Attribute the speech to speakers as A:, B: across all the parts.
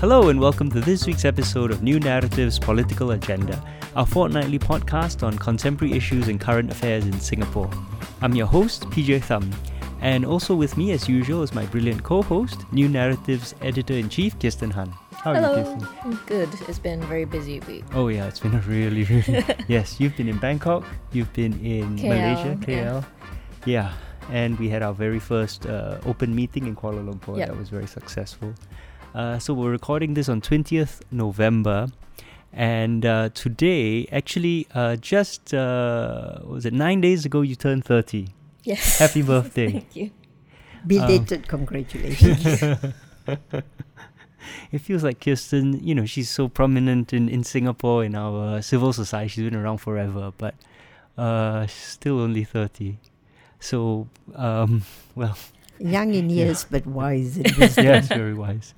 A: Hello, and welcome to this week's episode of New Naratif's Political Agenda, our fortnightly podcast on contemporary issues and current affairs in Singapore. I'm your host, PJ Thum, and also with me, as usual, is my brilliant co host, New Naratif's Editor in Chief, Kirsten Han.
B: How Hello. are you, Kirsten? I'm good. It's been a very busy week.
A: Oh, yeah, it's been a really, really. yes, you've been in Bangkok, you've been in KL, Malaysia, KL. Yeah. yeah. and we had our very first uh, open meeting in Kuala Lumpur. Yep. That was very successful. Uh, so we're recording this on 20th November. And uh, today, actually, uh, just uh, was it nine days ago, you turned 30.
B: Yes.
A: Happy birthday.
B: Thank you.
C: Belated um, congratulations.
A: it feels like Kirsten, you know, she's so prominent in, in Singapore, in our civil society. She's been around forever, but uh, she's still only 30. So, um, well.
C: Young in years, yeah. but wise in wisdom.
A: yes, very wise.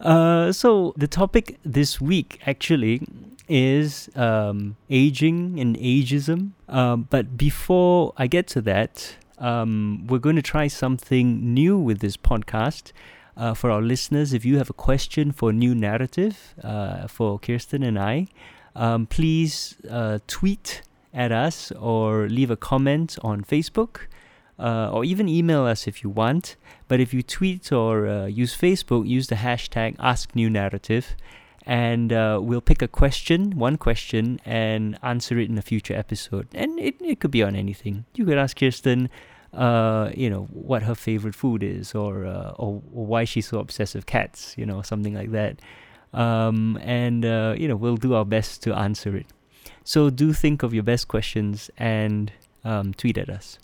A: Uh, so the topic this week actually is um, aging and ageism. Um, but before I get to that, um, we're going to try something new with this podcast. Uh, for our listeners, if you have a question for New Naratif uh, for Kirsten and I, um, please uh, tweet at us or leave a comment on Facebook uh, or even email us if you want. But if you tweet or uh, use Facebook, use the hashtag AskNewNaratif, and uh, we'll pick a question, one question, and answer it in a future episode. And it, it could be on anything. You could ask Kirsten, uh, you know, what her favorite food is, or, uh, or, or why she's so obsessed with cats, you know, something like that. Um, and uh, you know, we'll do our best to answer it. So do think of your best questions and um, tweet at us.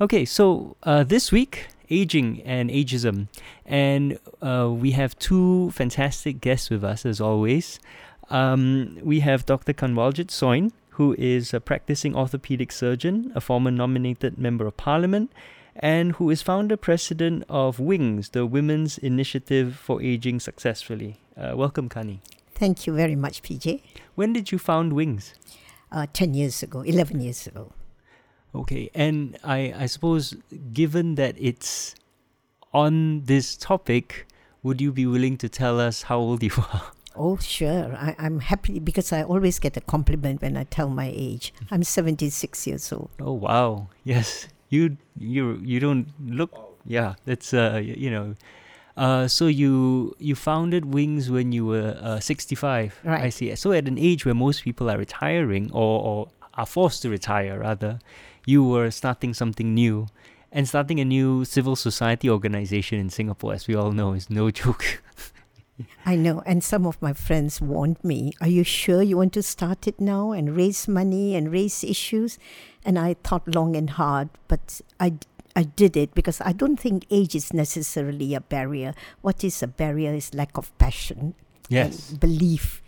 A: Okay, so uh, this week, aging and ageism. And uh, we have two fantastic guests with us, as always. Um, we have Dr. Kanwaljit Soin, who is a practicing orthopedic surgeon, a former nominated member of parliament, and who is founder president of WINGS, the Women's Initiative for Aging Successfully. Uh, welcome, Kani.
C: Thank you very much, PJ.
A: When did you found WINGS?
C: Uh, 10 years ago, 11 years ago.
A: Okay, and I, I suppose given that it's on this topic, would you be willing to tell us how old you are?
C: Oh, sure. I, I'm happy because I always get a compliment when I tell my age. I'm 76 years old.
A: Oh, wow. Yes. You you you don't look yeah, that's uh you know uh, so you you founded Wings when you were uh, 65.
C: Right. I
A: see. So at an age where most people are retiring or, or are forced to retire rather, you were starting something new. And starting a new civil society organization in Singapore, as we all know, is no joke.
C: I know. And some of my friends warned me, Are you sure you want to start it now and raise money and raise issues? And I thought long and hard, but I, I did it because I don't think age is necessarily a barrier. What is a barrier is lack of passion.
A: Yes.
C: belief.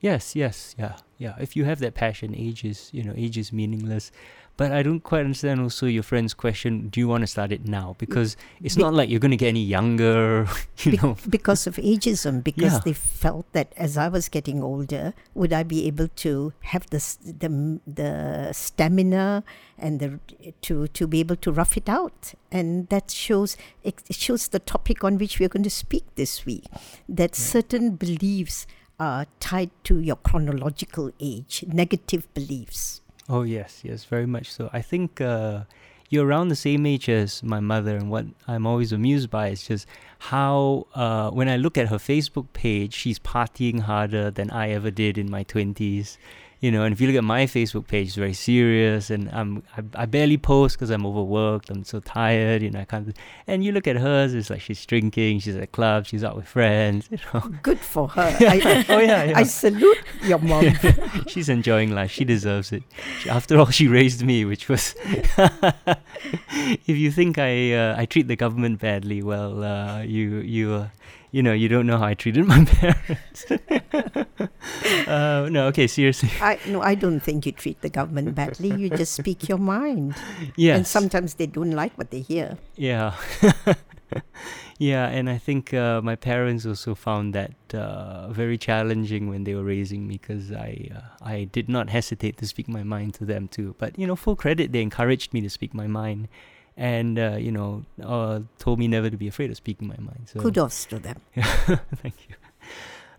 A: Yes, yes, yeah, yeah. If you have that passion, age is, you know, age is meaningless. But I don't quite understand also your friend's question. Do you want to start it now? Mm. Because it's Be- not like you're going to get any younger, you Be- know.
C: Because of ageism, because yeah. they felt that as I was getting older, would I be able to have the the, the stamina and the to to be able to rough it out? And that shows it shows the topic on which we are going to speak this week. That certain beliefs are tied to your chronological age, negative beliefs.
A: Oh yes, yes, very much so. I think uh, you're around the same age as my mother, and what I'm always amused by is just how uh, when I look at her Facebook page, she's partying harder than I ever did in my twenties you know, and if you look at my Facebook page, it's very serious, and I'm I, I barely post because I'm overworked. I'm so tired, you know. I can't. And you look at hers, it's like she's drinking, she's at a club, she's out with friends. You know.
C: Good for her. I, oh yeah, yeah, I salute your mom.
A: she's enjoying life. She deserves it. She, after all, she raised me, which was. if you think I uh, I treat the government badly, well, uh, you you. Uh, you know, you don't know how I treated my parents. uh, no, okay, seriously.
C: I no, I don't think you treat the government badly. You just speak your mind.
A: Yes.
C: And sometimes they don't like what they hear.
A: Yeah. yeah, and I think uh, my parents also found that uh, very challenging when they were raising me because I uh, I did not hesitate to speak my mind to them too. But you know, full credit, they encouraged me to speak my mind and uh, you know uh, told me never to be afraid of speaking my mind. So
C: kudos to them.
A: Thank you.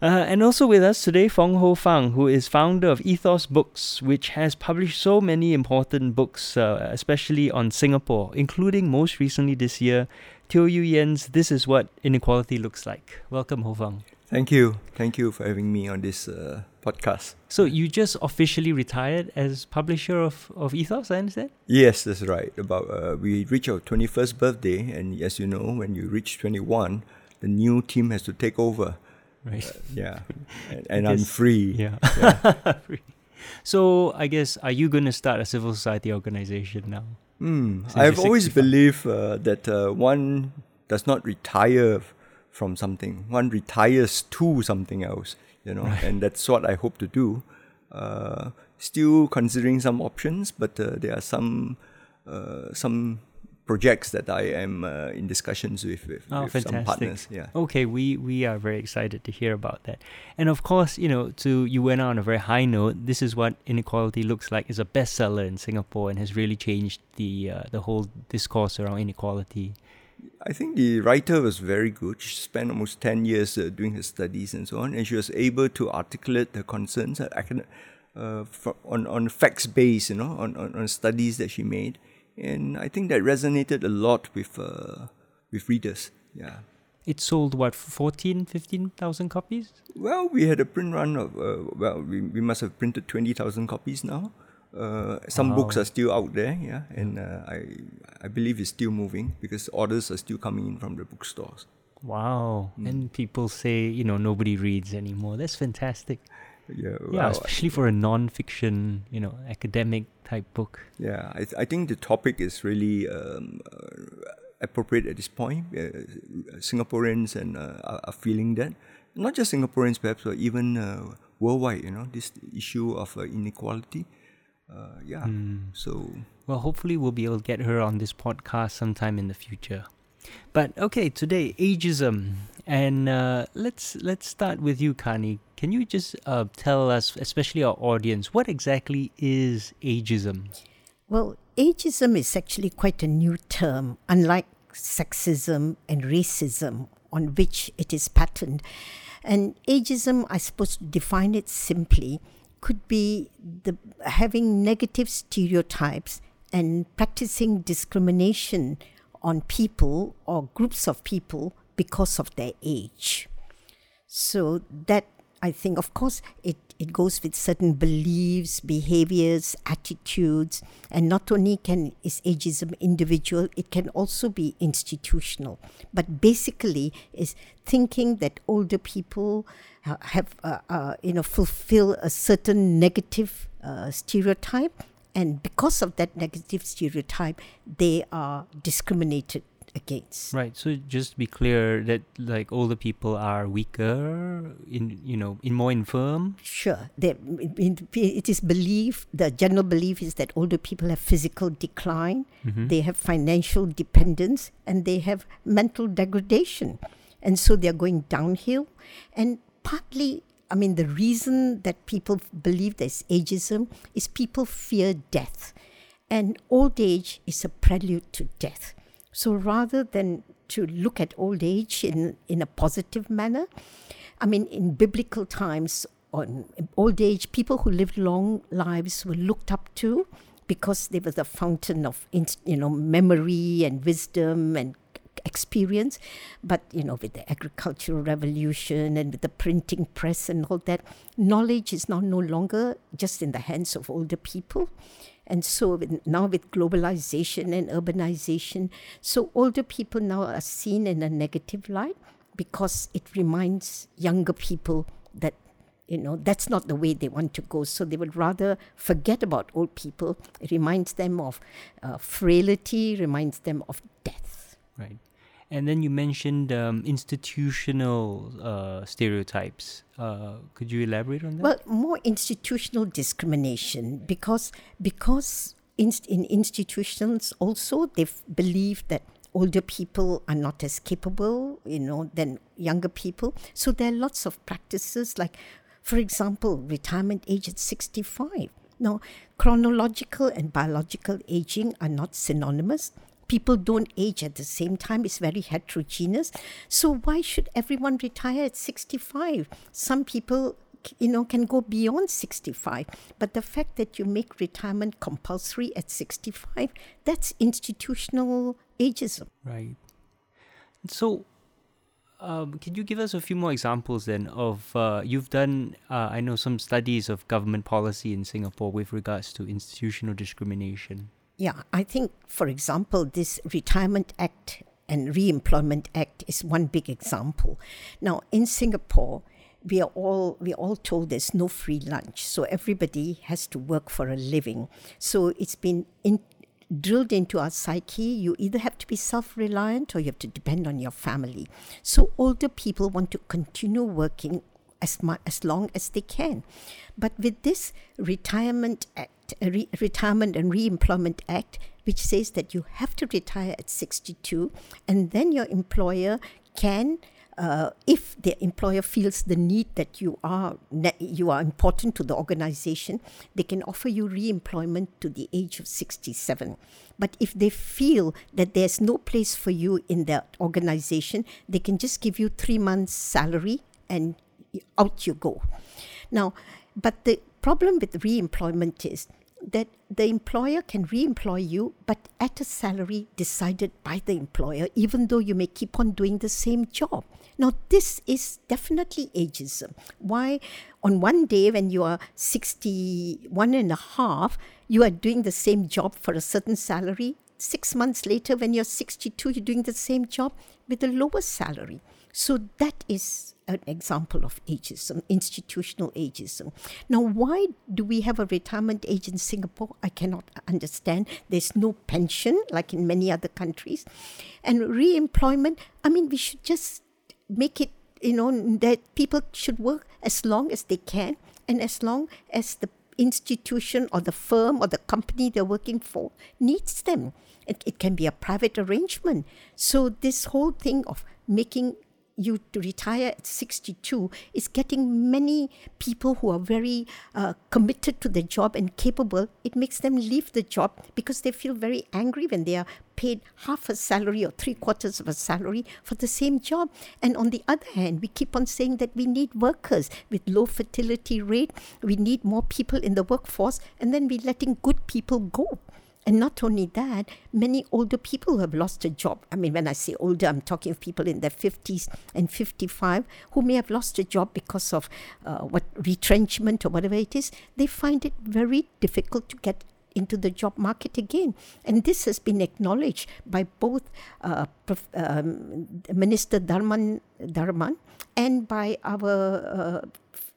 A: Uh, and also with us today, Fong Hoe Fang, who is founder of Ethos Books, which has published so many important books, uh, especially on Singapore, including most recently this year, Teo You Yenn's This Is What Inequality Looks Like. Welcome, Hoe Fang.
D: Thank you. Thank you for having me on this uh, podcast.
A: So you just officially retired as publisher of, of Ethos, I understand?
D: Yes, that's right. About uh, we reach our 21st birthday, and as you know, when you reach 21, the new team has to take over.
A: Right.
D: Uh, yeah. and, and I'm free.
A: Yeah. yeah. so I guess are you going to start a civil society organization now?
D: Mm, I've always believed uh, that uh, one does not retire from something. One retires to something else, you know, right. and that's what I hope to do. Uh, still considering some options, but uh, there are some uh, some projects that I am uh, in discussions with, with,
A: oh,
D: with
A: fantastic.
D: some partners. Yeah.
A: Okay, we we are very excited to hear about that. And of course, you know, to you went on a very high note. This is what inequality looks like. is a bestseller in Singapore and has really changed the uh, the whole discourse around inequality.
D: I think the writer was very good. She spent almost 10 years uh, doing her studies and so on, and she was able to articulate her concerns uh, uh on, on facts based, you know, on, on, on studies that she made and I think that resonated a lot with uh, with readers. Yeah.
A: It sold what 14, 15,000 copies?
D: Well, we had a print run of uh, well, we, we must have printed twenty thousand copies now. Uh, some wow. books are still out there, yeah, and uh, I I believe it's still moving because orders are still coming in from the bookstores.
A: Wow! Mm. And people say you know nobody reads anymore. That's fantastic.
D: Yeah,
A: well, yeah, especially for a non-fiction, you know, academic type book.
D: Yeah, I, th- I think the topic is really um, uh, appropriate at this point. Uh, Singaporeans and uh, are, are, feeling that, not just Singaporeans, perhaps, but even uh, worldwide. You know, this issue of uh, inequality. Uh, yeah. Mm. So
A: well, hopefully, we'll be able to get her on this podcast sometime in the future. But okay, today ageism, and let's let's start with you, Kani. Can you just uh, tell us, especially our audience, what exactly is ageism?
C: Well, ageism is actually quite a new term, unlike sexism and racism, on which it is patterned. And ageism, I suppose, to define it simply, could be the having negative stereotypes and practicing discrimination on people or groups of people because of their age. So that I think, of course, it, it goes with certain beliefs, behaviors, attitudes, and not only can is ageism individual, it can also be institutional. But basically, is thinking that older people uh, have, uh, uh, you know, fulfill a certain negative uh, stereotype, and because of that negative stereotype, they are discriminated against.
A: Right. So just to be clear that like older people are weaker, in you know, in more infirm.
C: Sure. They, it is belief. The general belief is that older people have physical decline, mm-hmm. they have financial dependence, and they have mental degradation, and so they are going downhill. And partly I mean, the reason that people believe there's ageism is people fear death. And old age is a prelude to death. So rather than to look at old age in, in a positive manner, I mean, in biblical times, on old age, people who lived long lives were looked up to because they were the fountain of you know memory and wisdom and experience. But you know, with the agricultural revolution and with the printing press and all that, knowledge is now no longer just in the hands of older people. And so with, now with globalization and urbanization, so older people now are seen in a negative light because it reminds younger people that you know that's not the way they want to go. So they would rather forget about old people. It reminds them of uh, frailty reminds them of death.
A: Right and then you mentioned um, institutional uh, stereotypes. Uh, could you elaborate on that?
C: Well, more institutional discrimination because because in, in institutions also they believe that older people are not as capable, you know, than younger people. So there are lots of practices like, for example, retirement age at sixty-five. Now, chronological and biological aging are not synonymous people don't age at the same time. It's very heterogeneous. So why should everyone retire at 65? Some people you know can go beyond 65 but the fact that you make retirement compulsory at 65 that's institutional ageism
A: right so um, can you give us a few more examples then of uh, you've done uh, I know some studies of government policy in Singapore with regards to institutional discrimination.
C: Yeah, I think for example this Retirement Act and Re-employment Act is one big example. Now in Singapore, we are all we are all told there's no free lunch, so everybody has to work for a living. So it's been in, drilled into our psyche. You either have to be self-reliant or you have to depend on your family. So older people want to continue working as much as long as they can, but with this retirement act, uh, re- retirement and re-employment act, which says that you have to retire at 62, and then your employer can uh, if the employer feels the need that you are you are important to the organization, they can offer you re-employment to the age of 67. But if they feel that there's no place for you in the organization, they can just give you three months' salary and out you go. Now, but the problem with re-employment is that the employer can re-employ you, but at a salary decided by the employer, even though you may keep on doing the same job. Now, this is definitely ageism. Why, on one day when you are 61 and a half, you are doing the same job for a certain salary. Six months later, when you're 62, you're doing the same job with a lower salary. So that is an example of ageism, institutional ageism. Now, why do we have a retirement age in Singapore? I cannot understand. There's no pension like in many other countries. And re employment, I mean, we should just make it, you know, that people should work as long as they can and as long as the institution or the firm or the company they're working for needs them. It, it can be a private arrangement. So, this whole thing of making you to retire at 62 is getting many people who are very uh, committed to the job and capable. It makes them leave the job because they feel very angry when they are paid half a salary or three quarters of a salary for the same job. And on the other hand, we keep on saying that we need workers with low fertility rate. We need more people in the workforce, and then we're letting good people go. And not only that, many older people who have lost a job. I mean, when I say older, I'm talking of people in their 50s and 55 who may have lost a job because of uh, what retrenchment or whatever it is. They find it very difficult to get into the job market again. And this has been acknowledged by both uh, Prof, um, Minister Tharman, Tharman and by our uh,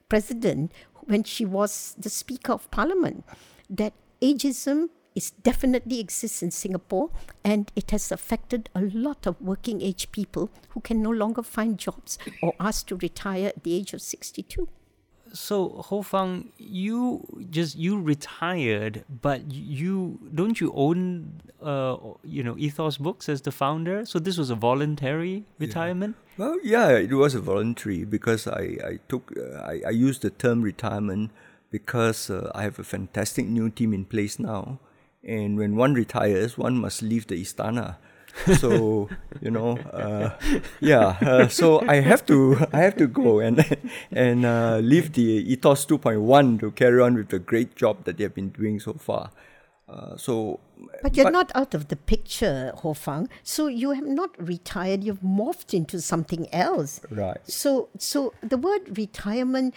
C: president when she was the Speaker of Parliament that ageism it definitely exists in Singapore and it has affected a lot of working age people who can no longer find jobs or asked to retire at the age of 62.
A: So Hoe Fang, you just you retired, but you don't you own uh you know Ethos Books as the founder? So this was a voluntary retirement.
D: Yeah. Well, yeah, it was a voluntary because I I took uh, I I used the term retirement because uh, I have a fantastic new team in place now, and when one retires, one must leave the istana. so you know, uh, yeah. Uh, so I have to I have to go and and uh, leave the ethos 2.1 to carry on with the great job that they have been doing so far. Uh, so,
C: but you're but, not out of the picture, Hoe Fang. So you have not retired. You've morphed into something else.
D: Right.
C: So, so the word retirement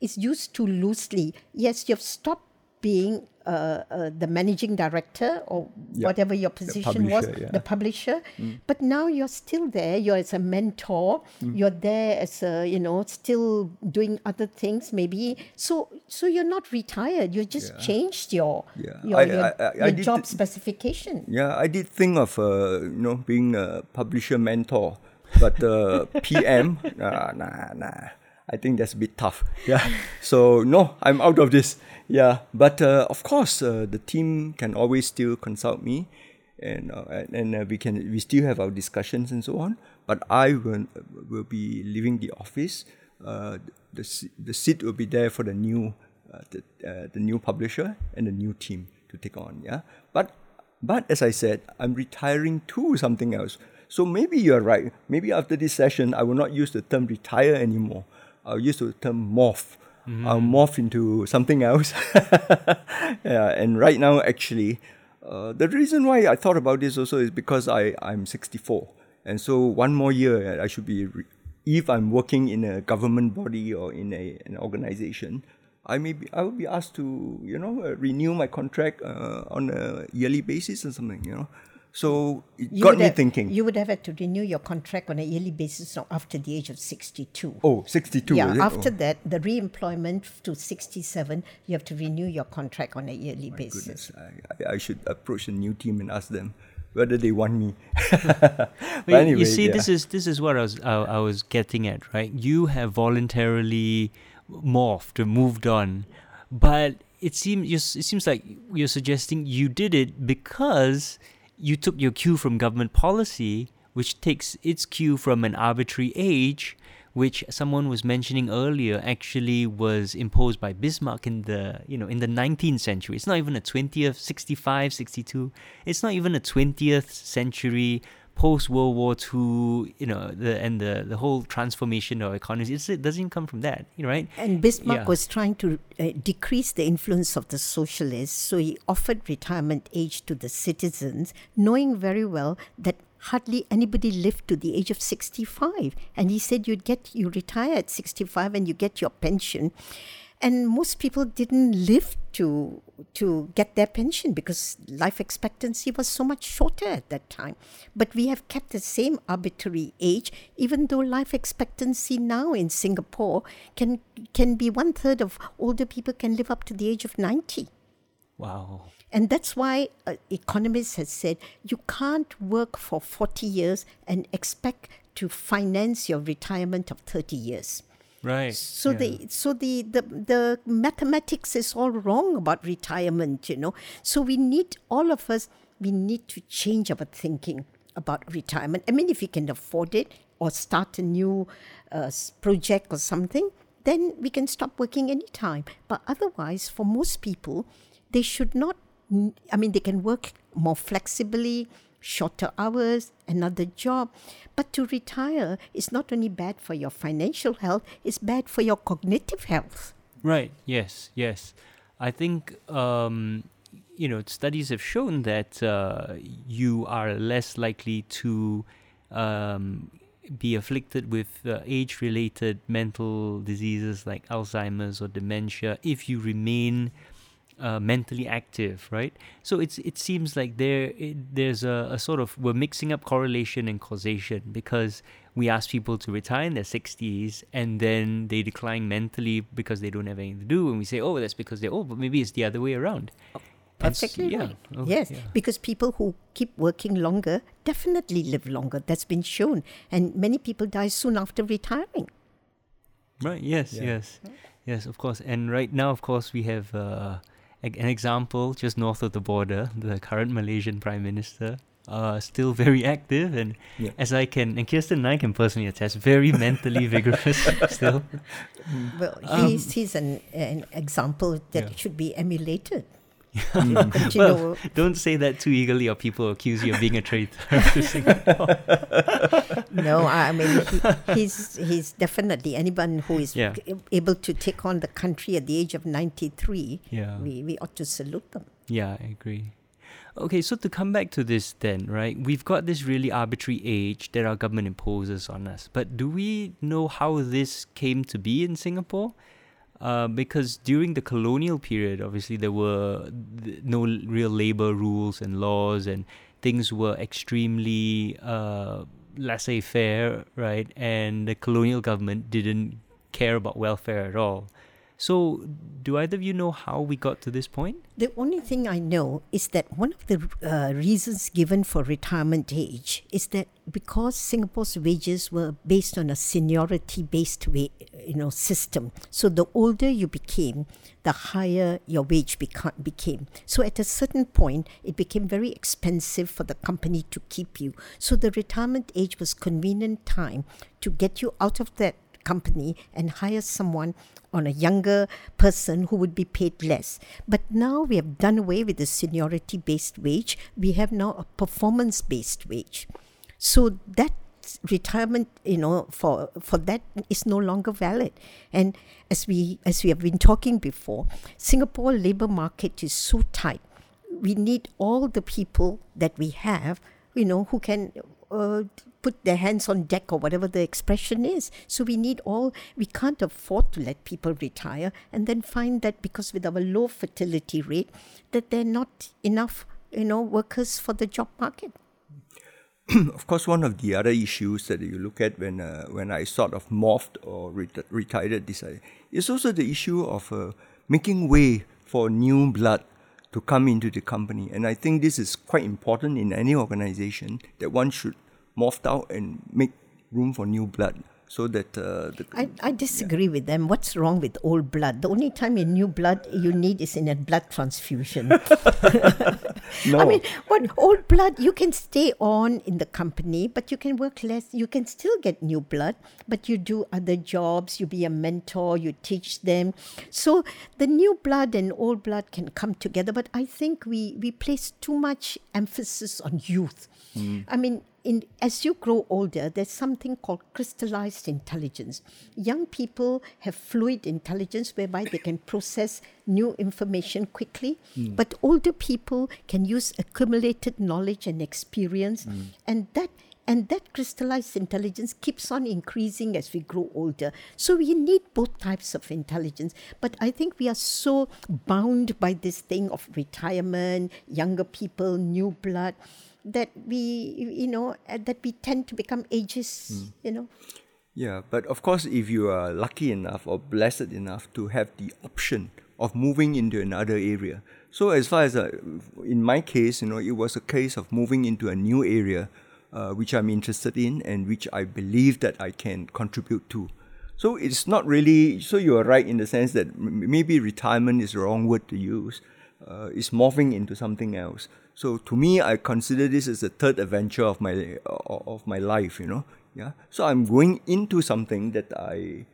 C: is used too loosely. Yes, you've stopped being uh, uh, the managing director or whatever your position was, yeah. the publisher. Mm. But now you're still there. You're as a mentor. Mm. You're there as a you know still doing other things maybe. So so you're not retired. You just changed your your, I, your, I, I, your job th- specification.
D: Yeah, I did think of uh, you know being a publisher mentor, but uh, PM nah nah nah. I think that's a bit tough. Yeah. so no, I'm out of this. Yeah, but uh, of course, uh, the team can always still consult me, and uh, and uh, we can we still have our discussions and so on. But I will will be leaving the office. Uh, the the seat will be there for the new uh, the the new publisher and the new team to take on. Yeah, but But as I said, I'm retiring to something else. So maybe you're right. Maybe after this session, I will not use the term retire anymore. I'll use the term morph. Mm. I'll morph into something else. yeah, and right now, actually, uh, the reason why I thought about this also is because I, I'm 64. And so one more year, I should be, re- if I'm working in a government body or in a, an organization, I may be, I will be asked to, you know, uh, renew my contract uh, on a yearly basis or something, you know. So it
C: you
D: got me
C: have,
D: thinking.
C: You would have had to renew your contract on a yearly basis after the age of 62.
D: Oh, 62.
C: Yeah, after
D: oh.
C: that, the re-employment to 67, you have to renew your contract on a yearly
D: My
C: basis.
D: Goodness, I, I should approach a new team and ask them whether they want me. but anyway,
A: you see,
D: yeah.
A: this is this is what I was I, I was getting at, right? You have voluntarily morphed or moved on, but it seems it seems like you're suggesting you did it because you took your cue from government policy, which takes its cue from an arbitrary age, which someone was mentioning earlier actually was imposed by Bismarck in the you know in the 19th century. It's not even a 20th 65 62. It's not even a 20th century post World War II, you know, the and the, the whole transformation of economies, it's, it doesn't come from that, you know, right?
C: And Bismarck
A: Yeah.
C: was trying to uh, decrease the influence of the socialists, so he offered retirement age to the citizens, knowing very well that hardly anybody lived to the age of 65 and he said you'd get you retire at 65 and you get your pension and most people didn't live to to get their pension because life expectancy was so much shorter at that time. But we have kept the same arbitrary age even though life expectancy now in singapore can can be one third of older people can live up to the age of 90
A: Wow.
C: and that's why uh, economists have said you can't work for 40 years and expect to finance your retirement of 30 years
A: Right.
C: so
A: yeah.
C: the so the, the the mathematics is all wrong about retirement you know so we need all of us we need to change our thinking about retirement i mean if we can afford it or start a new uh, project or something then we can stop working anytime but otherwise for most people they should not I mean they can work more flexibly shorter hours, another job. But to retire is not only bad for your financial health, it's bad for your cognitive health.
A: Right. Yes. Yes. I think um, you know studies have shown that uh, you are less likely to um, be afflicted with uh, age-related mental diseases like Alzheimer's or dementia if you remain uh, mentally active, right? So it's it seems like there it, there's a, a sort of we're mixing up correlation and causation because we ask people to retire in their 60s and then they decline mentally because they don't have anything to do, and we say, oh, that's because they're old, but maybe it's the other way around. And
C: Perfectly
A: yeah.
C: right.
A: Oh,
C: yes,
A: yeah.
C: because people who keep working longer definitely live longer. That's been shown. And many people die soon after retiring.
A: Right. Yes.
D: Yeah.
A: Yes. Yes. Of course. And right now, of course, we have uh, a- an example just north of the border. The current Malaysian Prime Minister, uh, still very active, and
D: Yeah.
A: as I can, and Kirsten and I can personally attest, very mentally vigorous still.
C: Well,
A: Um,
C: he's, he's an, an example that
A: Yeah.
C: should be emulated.
D: Mm.
A: Well, Don't say that too eagerly, or people accuse you of being a traitor. to Singapore.
C: no, I mean, he, he's, he's definitely anyone who is
A: Yeah.
C: able to take on the country at the age of 93,
A: yeah.
C: we, we ought to salute them.
A: Yeah, I agree. Okay, so to come back to this then, right? We've got this really arbitrary age that our government imposes on us. But do we know how this came to be in Singapore? Uh, because during the colonial period, obviously, there were no real labor rules and laws, and things were extremely uh, laissez faire, right? And the colonial government didn't care about welfare at all. So, do either of you know how we got to this point?
C: The only thing I know is that one of the uh, reasons given for retirement age is that because Singapore's wages were based on a seniority-based wa- you know system, so the older you became, the higher your wage beca- became. So at a certain point, it became very expensive for the company to keep you. So the retirement age was convenient time to get you out of that company and hire someone on a younger person who would be paid less. But now we have done away with the seniority based wage. We have now a performance based wage. So that retirement you know for for that is no longer valid and as we as we have been talking before singapore labor market is so tight we need all the people that we have you know who can uh, put their hands on deck or whatever the expression is. So we need all, we can't afford to let people retire and then find that because with our low fertility rate, that they're not enough, you know, workers for the job market.
D: of course, one of the other issues that you look at when uh, when I sort of morphed or ret- retired this uh, is also the issue of uh, making way for new blood to come into the company. And I think this is quite important in any organization that one should morph out and make room for new blood so that uh, the,
C: I, I disagree yeah. with them. What's wrong with old blood? The only time in new blood you need is in a blood transfusion. no. I mean, what old blood you can stay on in the company, but you can work less. You can still get new blood, but you do other jobs. You be a mentor. You teach them. So the new blood and old blood can come together. But I think we we place too much emphasis on youth. Mm. I mean, in, as you grow older, there's something called crystallized intelligence. Young people have fluid intelligence whereby they can process new information quickly, mm. but older people can use accumulated knowledge and experience, mm. and that and that crystallized intelligence keeps on increasing as we grow older. So we need both types of intelligence. But I think we are so bound by this thing of retirement, younger people, new blood that we you know uh, that we tend to become ages mm. you know.
D: Yeah but of course if you are lucky enough or blessed enough to have the option of moving into another area. So as far as uh, in my case you know it was a case of moving into a new area uh, which i'm interested in and which i believe that i can contribute to. So it's not really so you are right in the sense that maybe retirement is the wrong word to use. Uh, it's morphing into something else so to me, I consider this as the third adventure of my of my life. You know, yeah. So I'm going into something that I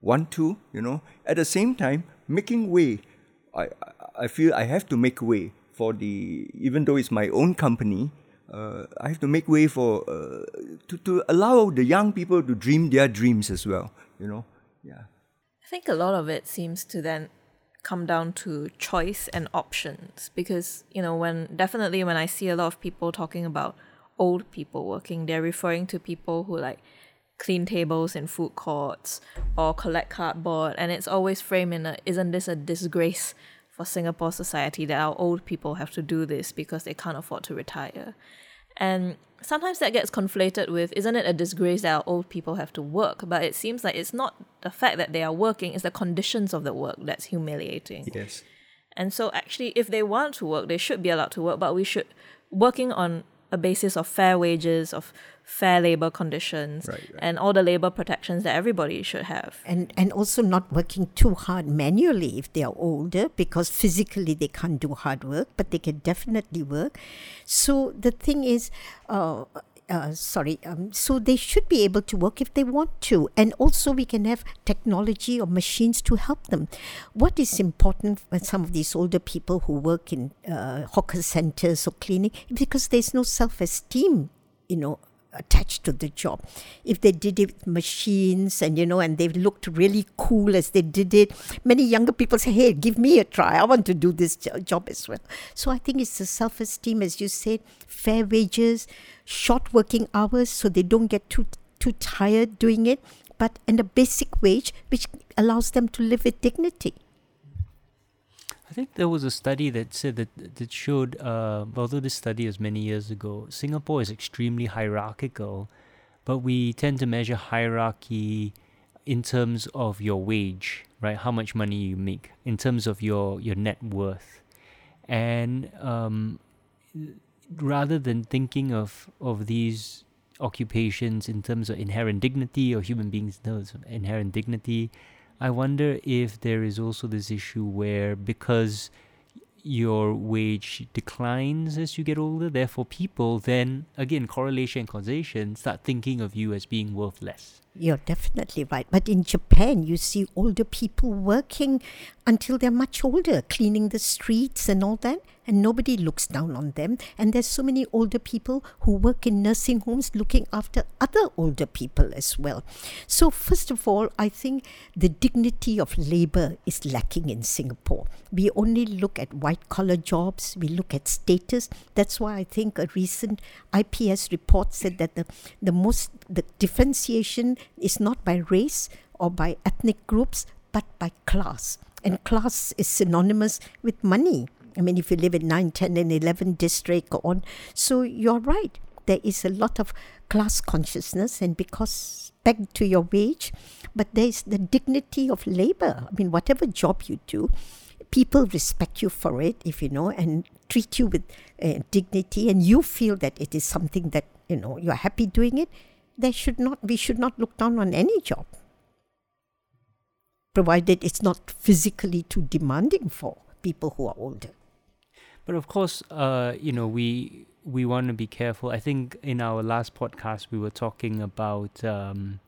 D: want to. You know, at the same time, making way. I I feel I have to make way for the even though it's my own company. Uh, I have to make way for uh, to to allow the young people to dream their dreams as well. You know, yeah.
B: I think a lot of it seems to then come down to choice and options. Because you know when definitely when i see a lot of people talking about old people working they're referring to people who like clean tables in food courts or collect cardboard. And it's always framed in a isn't this a disgrace for singapore society that our old people have to do this because they can't afford to retire and sometimes that gets conflated with isn't it a disgrace that our old people have to work? But it seems like it's not the fact that they are working, it's the conditions of the work that's humiliating.
D: Yes.
B: And so actually if they want to work, they should be allowed to work, but we should working on a basis of fair wages, of fair labor conditions, right, right. and all the labor protections that everybody should have.
C: And and also not working too hard manually if they are older, because physically they can't do hard work, but they can definitely work. So the thing is, uh, uh, sorry, um, so they should be able to work if they want to. And also, we can have technology or machines to help them. What is important for some of these older people who work in uh, hawker centers or cleaning, because there's no self esteem, you know, attached to the job. If they did it with machines and you know, and they looked really cool as they did it, many younger people say, "Hey, give me a try. I want to do this job as well." So I think it's the self-esteem, as you said, fair wages, short working hours, so they don't get too too tired doing it, but and a basic wage which allows them to live with dignity.
A: I think there was a study that said that that showed, uh, although this study was many years ago, Singapore is extremely hierarchical, but we tend to measure hierarchy in terms of your wage, right? How much money you make, in terms of your your net worth, and um, rather than thinking of of these occupations in terms of inherent dignity or human beings in terms of inherent dignity I wonder if there is also this issue where because your wage declines as you get older, therefore people then again correlation and causation start thinking of you as being worth less.
C: You're definitely right. But in Japan, you see older people working until they're much older, cleaning the streets and all that, and nobody looks down on them. And there's so many older people who work in nursing homes looking after other older people as well. So, first of all, I think the dignity of labor is lacking in Singapore. We only look at white collar jobs, we look at status. That's why I think a recent IPS report said that the, the most the differentiation is not by race or by ethnic groups, but by class. And class is synonymous with money. I mean, if you live in 9, 10, and 11 district or on. So you're right. There is a lot of class consciousness, and because back to your wage, but there is the dignity of labor. I mean, whatever job you do, people respect you for it, if you know, and treat you with uh, dignity, and you feel that it is something that you know you're happy doing it. There should not we should not look down on any job, provided it's not physically too demanding for people who are older.
A: But of course, uh, you know, we we want to be careful. I think in our last podcast we were talking about um,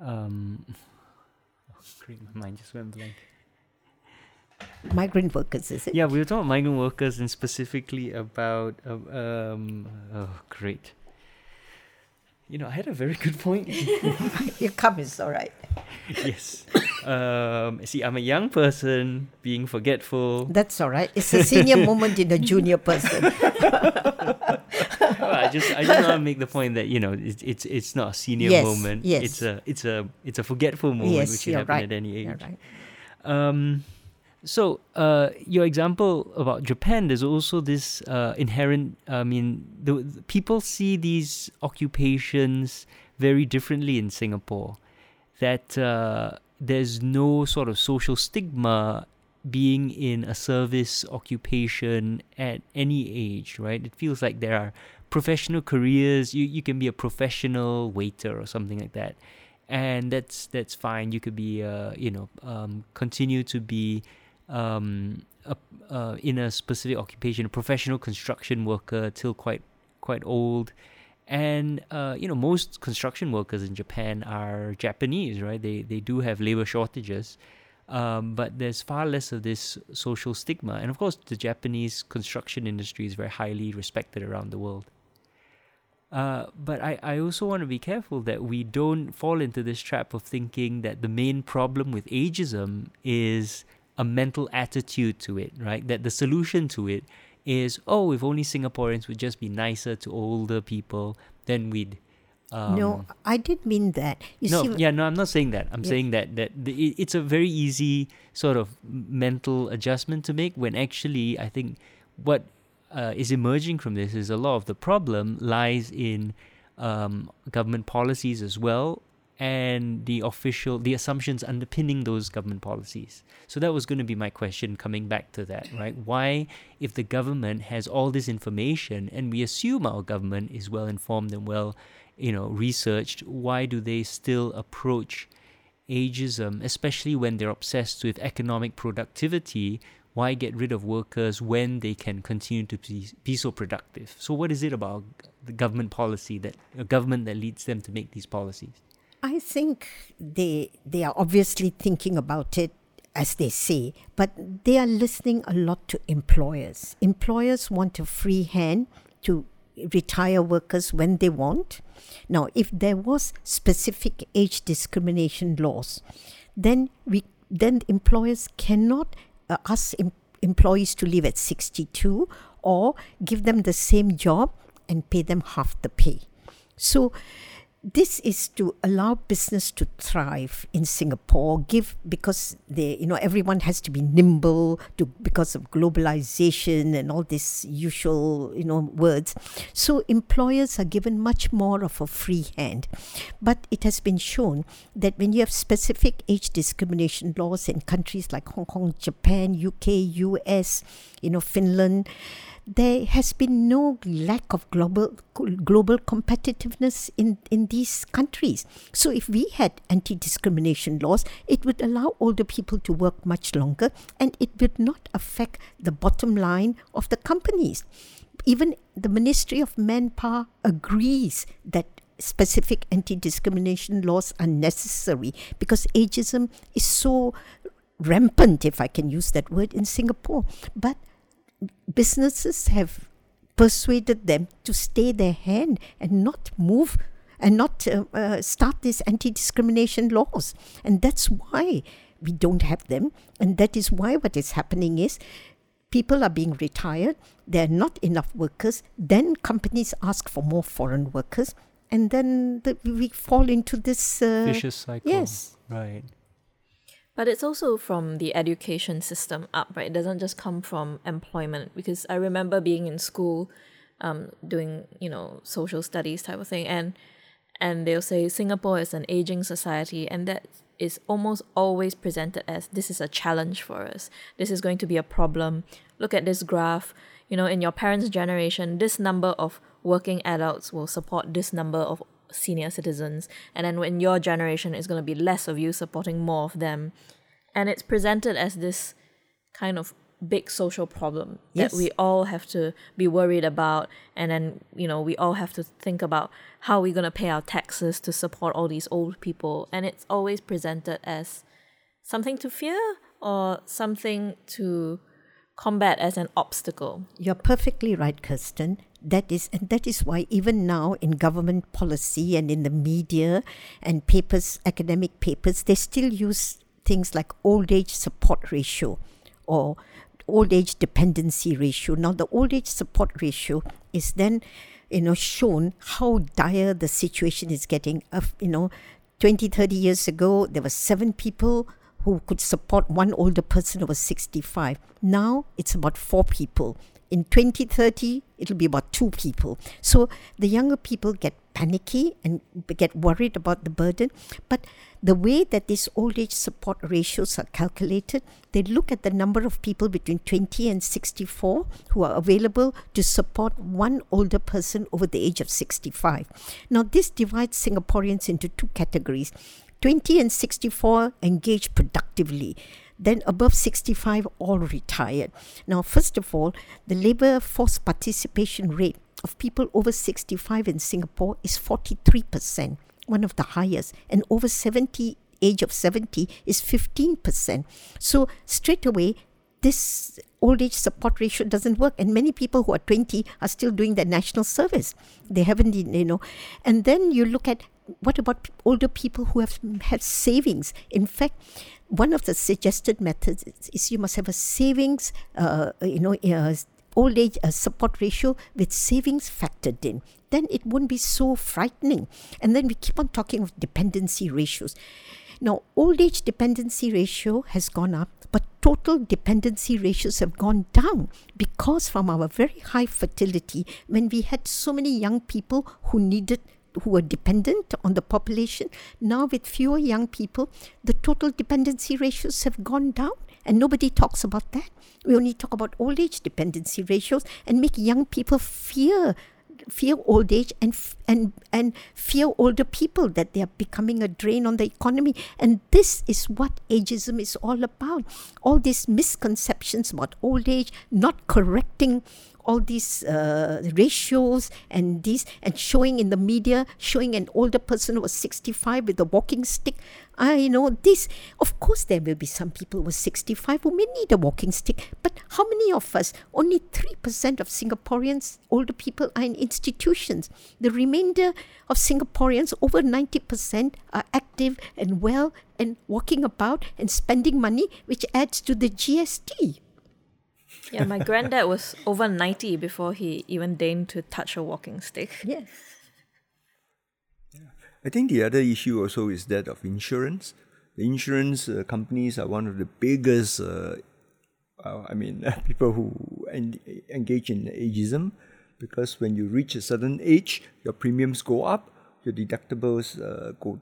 A: um, oh, great, my mind just went blank.
C: Migrant workers, is it?
A: Yeah, we were talking about migrant workers and specifically about uh, um, oh, great. You know, I had a very good point.
C: Your comments, all right.
A: yes. Um, see, I'm a young person being forgetful.
C: That's all right. It's a senior moment in a junior person.
A: I just, I just want to make the point that you know, it's it's, it's not a senior
C: Yes,
A: moment.
C: yes.
A: It's a, it's a, it's a forgetful moment
C: yes,
A: which can happen
C: right.
A: at any age.
C: You're right.
A: Um, so uh, your example about Japan, there's also this uh, inherent. I mean, the, the people see these occupations very differently in Singapore. That uh, there's no sort of social stigma being in a service occupation at any age, right? It feels like there are professional careers. You you can be a professional waiter or something like that, and that's that's fine. You could be uh, you know um, continue to be um, a, uh, in a specific occupation, a professional construction worker till quite quite old. And uh, you know, most construction workers in Japan are Japanese, right? They they do have labor shortages, um, but there's far less of this social stigma. And of course, the Japanese construction industry is very highly respected around the world. Uh, but I, I also want to be careful that we don't fall into this trap of thinking that the main problem with ageism is a mental attitude to it, right? That the solution to it is, oh, if only Singaporeans would just be nicer to older people, then we'd. Um,
C: no, I did mean that. You
A: no,
C: see,
A: yeah, no, I'm not saying that. I'm
C: Yeah.
A: saying that that the, it's a very easy sort of mental adjustment to make. When actually, I think what uh, is emerging from this is a lot of the problem lies in um, government policies as well, and the official the assumptions underpinning those government policies. So that was going to be my question coming back to that, right? Why, if the government has all this information and we assume our government is well informed and well, you know, researched, why do they still approach ageism, especially when they're obsessed with economic productivity? Why get rid of workers when they can continue to be, be so productive? So, what is it about the government policy that a government that leads them to make these policies?
C: I think they they are obviously thinking about it as they say, but they are listening a lot to employers. Employers want a free hand to retire workers when they want. Now, if there was specific age discrimination laws, then we then employers cannot uh, ask em- employees to leave at 62 or give them the same job and pay them half the pay. So this is to allow business to thrive in Singapore. Give because they, you know, everyone has to be nimble to because of globalization and all these usual, you know, words. So employers are given much more of a free hand. But it has been shown that when you have specific age discrimination laws in countries like Hong Kong, Japan, UK, US, you know, Finland there has been no lack of global global competitiveness in, in these countries. So if we had anti-discrimination laws, it would allow older people to work much longer and it would not affect the bottom line of the companies. Even the Ministry of Manpower agrees that specific anti discrimination laws are necessary because ageism is so rampant, if I can use that word, in Singapore. But businesses have persuaded them to stay their hand and not move and not uh, uh, start these anti discrimination laws. And that's why we don't have them. And that is why what is happening is people are being retired, there are not enough workers, then companies ask for more foreign workers, and then the, we fall into this
A: uh, vicious cycle.
C: Yes.
A: Right.
B: But it's also from the education system up, right? It doesn't just come from employment. Because I remember being in school, um, doing you know social studies type of thing, and and they'll say Singapore is an aging society, and that is almost always presented as this is a challenge for us. This is going to be a problem. Look at this graph. You know, in your parents' generation, this number of working adults will support this number of senior citizens and then when your generation is going to be less of you supporting more of them. And it's presented as this kind of big social problem yes. that we all have to be worried about and then you know we all have to think about how we're going to pay our taxes to support all these old people. And it's always presented as something to fear or something to combat as an obstacle.
C: You're perfectly right kirsten that is and that is why even now in government policy and in the media and papers academic papers they still use things like old age support ratio or old age dependency ratio. Now the old age support ratio is then you know shown how dire the situation is getting. Of you know 20 30 years ago there were seven people who could support one older person who was 65 now it's about four people in 2030, it'll be about two people. So the younger people get panicky and get worried about the burden. But the way that these old age support ratios are calculated, they look at the number of people between 20 and 64 who are available to support one older person over the age of 65. Now, this divides Singaporeans into two categories 20 and 64 engage productively then above 65 all retired. Now, first of all, the labour force participation rate of people over 65 in Singapore is 43%, one of the highest, and over 70 age of 70 is 15%. So straight away this old age support ratio doesn't work and many people who are 20 are still doing their national service they haven't you know and then you look at what about older people who have had savings in fact one of the suggested methods is, you must have a savings, uh, you know, uh, old age uh, support ratio with savings factored in. Then it won't be so frightening. And then we keep on talking of dependency ratios. Now, old age dependency ratio has gone up, but total dependency ratios have gone down because from our very high fertility, when we had so many young people who needed who were dependent on the population. Now, with fewer young people, the total dependency ratios have gone down, and nobody talks about that. We only talk about old age dependency ratios and make young people fear fear old age and and and fear older people that they are becoming a drain on the economy and this is what ageism is all about all these misconceptions about old age not correcting all these uh, ratios and these and showing in the media showing an older person who was 65 with a walking stick. I know this of course there will be some people who are 65 who may need a walking stick but how many of us only 3% of singaporeans older people are in institutions. The remainder of singaporeans over 90% are active and well and walking about and spending money which adds to the gst
B: yeah, my granddad was over 90 before he even deigned to touch a walking stick.
C: Yes.
D: Yeah. I think the other issue also is that of insurance. The insurance uh, companies are one of the biggest, uh, uh, I mean, people who en- engage in ageism because when you reach a certain age, your premiums go up, your deductibles uh, go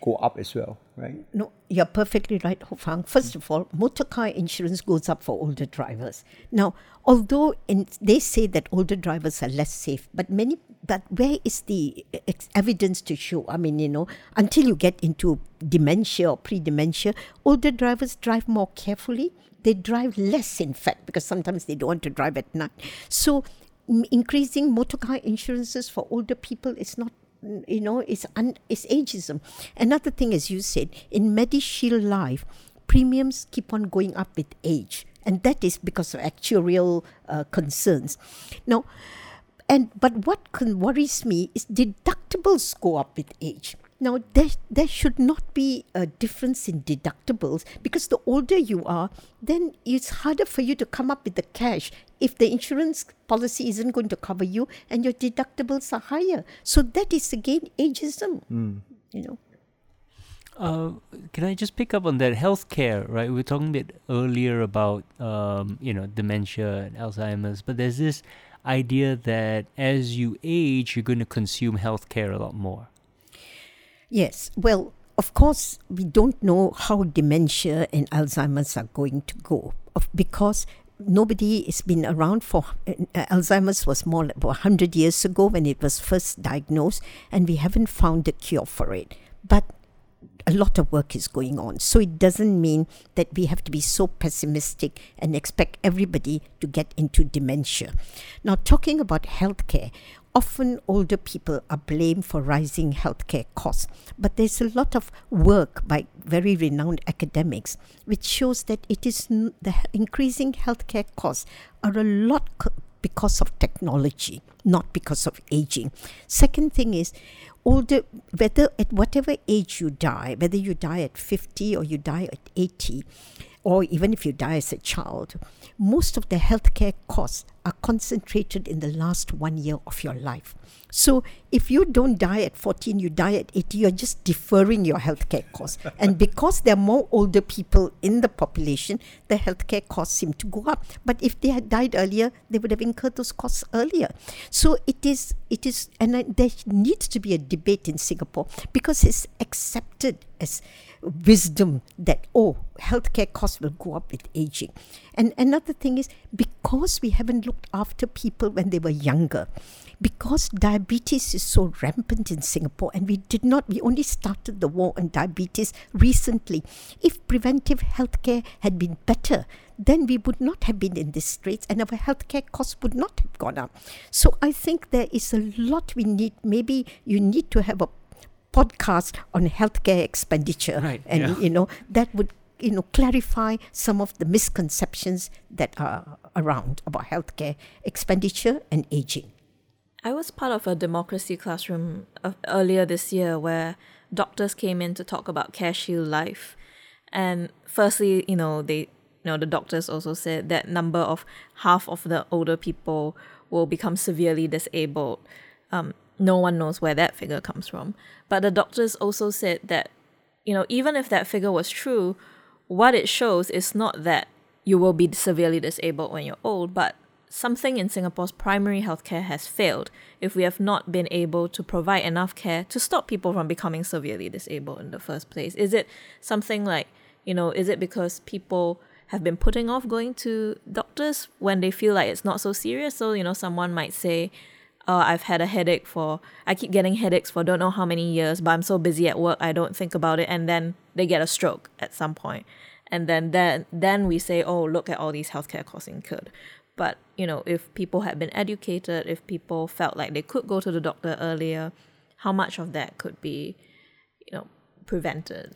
D: go up as well, right?
C: No, you're perfectly right, Hoe Fang. First of all, motor car insurance goes up for older drivers. Now, although in, they say that older drivers are less safe, but many, but where is the evidence to show? I mean, you know, until you get into dementia or pre-dementia, older drivers drive more carefully. They drive less, in fact, because sometimes they don't want to drive at night. So, increasing motor car insurances for older people is not you know, it's, un, it's ageism. Another thing, as you said, in MediShield Life, premiums keep on going up with age. And that is because of actuarial uh, concerns. Now, and but what worries me is deductibles go up with age. Now, there, there should not be a difference in deductibles because the older you are, then it's harder for you to come up with the cash if the insurance policy isn't going to cover you and your deductibles are higher. So that is again ageism, mm. you know.
A: Uh, can I just pick up on that healthcare? Right, we were talking a bit earlier about um, you know dementia and Alzheimer's, but there's this idea that as you age, you're going to consume healthcare a lot more.
C: Yes. Well, of course, we don't know how dementia and Alzheimer's are going to go because nobody has been around for uh, Alzheimer's was more like 100 years ago when it was first diagnosed, and we haven't found a cure for it. But a lot of work is going on. So it doesn't mean that we have to be so pessimistic and expect everybody to get into dementia. Now, talking about healthcare, often older people are blamed for rising healthcare costs, but there's a lot of work by very renowned academics which shows that it is n- the increasing healthcare costs are a lot because of technology, not because of aging. Second thing is older whether at whatever age you die, whether you die at 50 or you die at 80, or even if you die as a child, most of the healthcare costs are concentrated in the last one year of your life. So if you don't die at 14, you die at 80, you're just deferring your healthcare costs. and because there are more older people in the population, the healthcare costs seem to go up. But if they had died earlier, they would have incurred those costs earlier. So it is, it is, and there needs to be a debate in Singapore because it's accepted as wisdom that, oh, healthcare costs will go up with aging. And another thing is because we haven't looked after people when they were younger, because diabetes is so rampant in Singapore and we did not, we only started the war on diabetes recently. If preventive healthcare had been better, then we would not have been in this straits and our healthcare costs would not have gone up. So I think there is a lot we need. Maybe you need to have a podcast on healthcare expenditure.
A: Right,
C: and,
A: yeah.
C: you know, that would you know clarify some of the misconceptions that are around about healthcare expenditure and aging.
B: I was part of a democracy classroom uh, earlier this year where doctors came in to talk about CareShield Life, and firstly, you know, they, you know, the doctors also said that number of half of the older people will become severely disabled. Um, no one knows where that figure comes from. But the doctors also said that, you know, even if that figure was true, what it shows is not that you will be severely disabled when you're old, but something in Singapore's primary healthcare has failed if we have not been able to provide enough care to stop people from becoming severely disabled in the first place. Is it something like, you know, is it because people have been putting off going to doctors when they feel like it's not so serious? So, you know, someone might say, oh, I've had a headache for, I keep getting headaches for don't know how many years, but I'm so busy at work, I don't think about it. And then they get a stroke at some point. And then, then, then we say, oh, look at all these healthcare costs incurred. But, you know, if people had been educated, if people felt like they could go to the doctor earlier, how much of that could be, you know, prevented?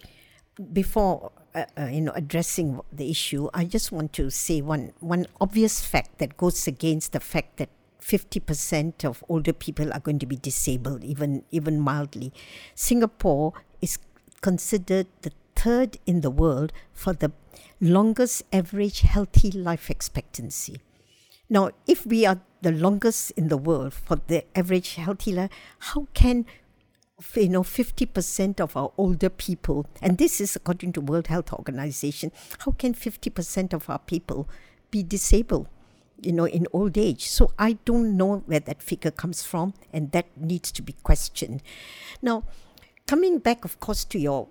C: Before uh, uh, you know addressing the issue, I just want to say one one obvious fact that goes against the fact that 50% of older people are going to be disabled, even, even mildly. Singapore is considered the third in the world for the longest average healthy life expectancy. Now, if we are the longest in the world for the average healthy life, how can you know 50% of our older people and this is according to world health organization how can 50% of our people be disabled you know, in old age. So I don't know where that figure comes from, and that needs to be questioned. Now, coming back, of course, to your,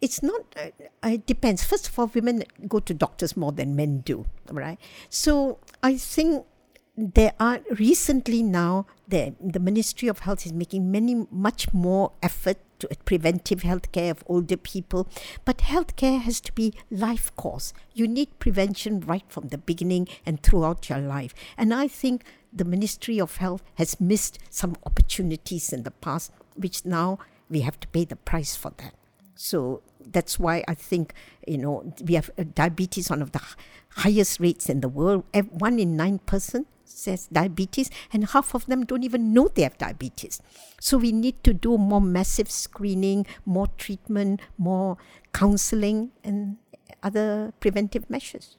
C: it's not, uh, it depends. First of all, women go to doctors more than men do, right? So I think there are recently now the the Ministry of Health is making many much more effort to preventive health care of older people. But healthcare has to be life course. You need prevention right from the beginning and throughout your life. And I think the Ministry of Health has missed some opportunities in the past which now we have to pay the price for that. So that's why I think you know we have uh, diabetes one of the highest rates in the world. One in nine person says diabetes, and half of them don't even know they have diabetes. So we need to do more massive screening, more treatment, more counseling, and other preventive measures.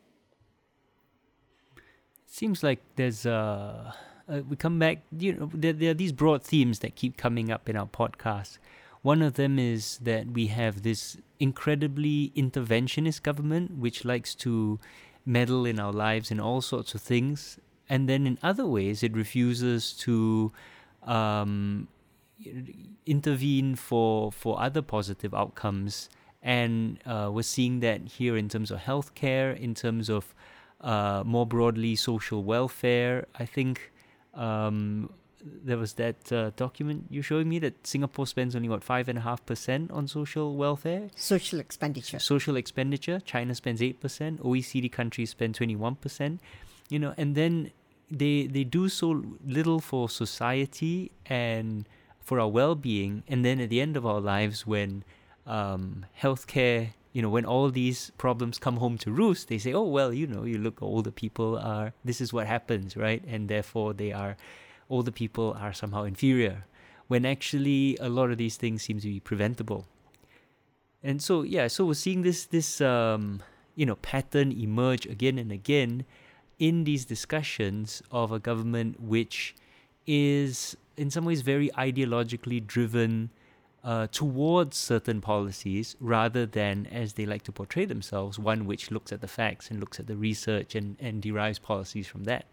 A: Seems like there's a. Uh, we come back, you know, there, there are these broad themes that keep coming up in our podcast. One of them is that we have this incredibly interventionist government which likes to meddle in our lives in all sorts of things. And then in other ways, it refuses to um, intervene for, for other positive outcomes. And uh, we're seeing that here in terms of healthcare, in terms of uh, more broadly social welfare. I think um, there was that uh, document you showed me that Singapore spends only what five and a half percent on social welfare,
C: social expenditure.
A: Social expenditure. China spends eight percent. OECD countries spend twenty one percent. You know, and then they they do so little for society and for our well being, and then at the end of our lives, when um, healthcare you know, when all these problems come home to roost, they say, oh, well, you know, you look, older people are, this is what happens, right? And therefore they are, older people are somehow inferior. When actually a lot of these things seem to be preventable. And so, yeah, so we're seeing this, this, um, you know, pattern emerge again and again in these discussions of a government which is in some ways very ideologically driven uh, towards certain policies rather than, as they like to portray themselves, one which looks at the facts and looks at the research and, and derives policies from that.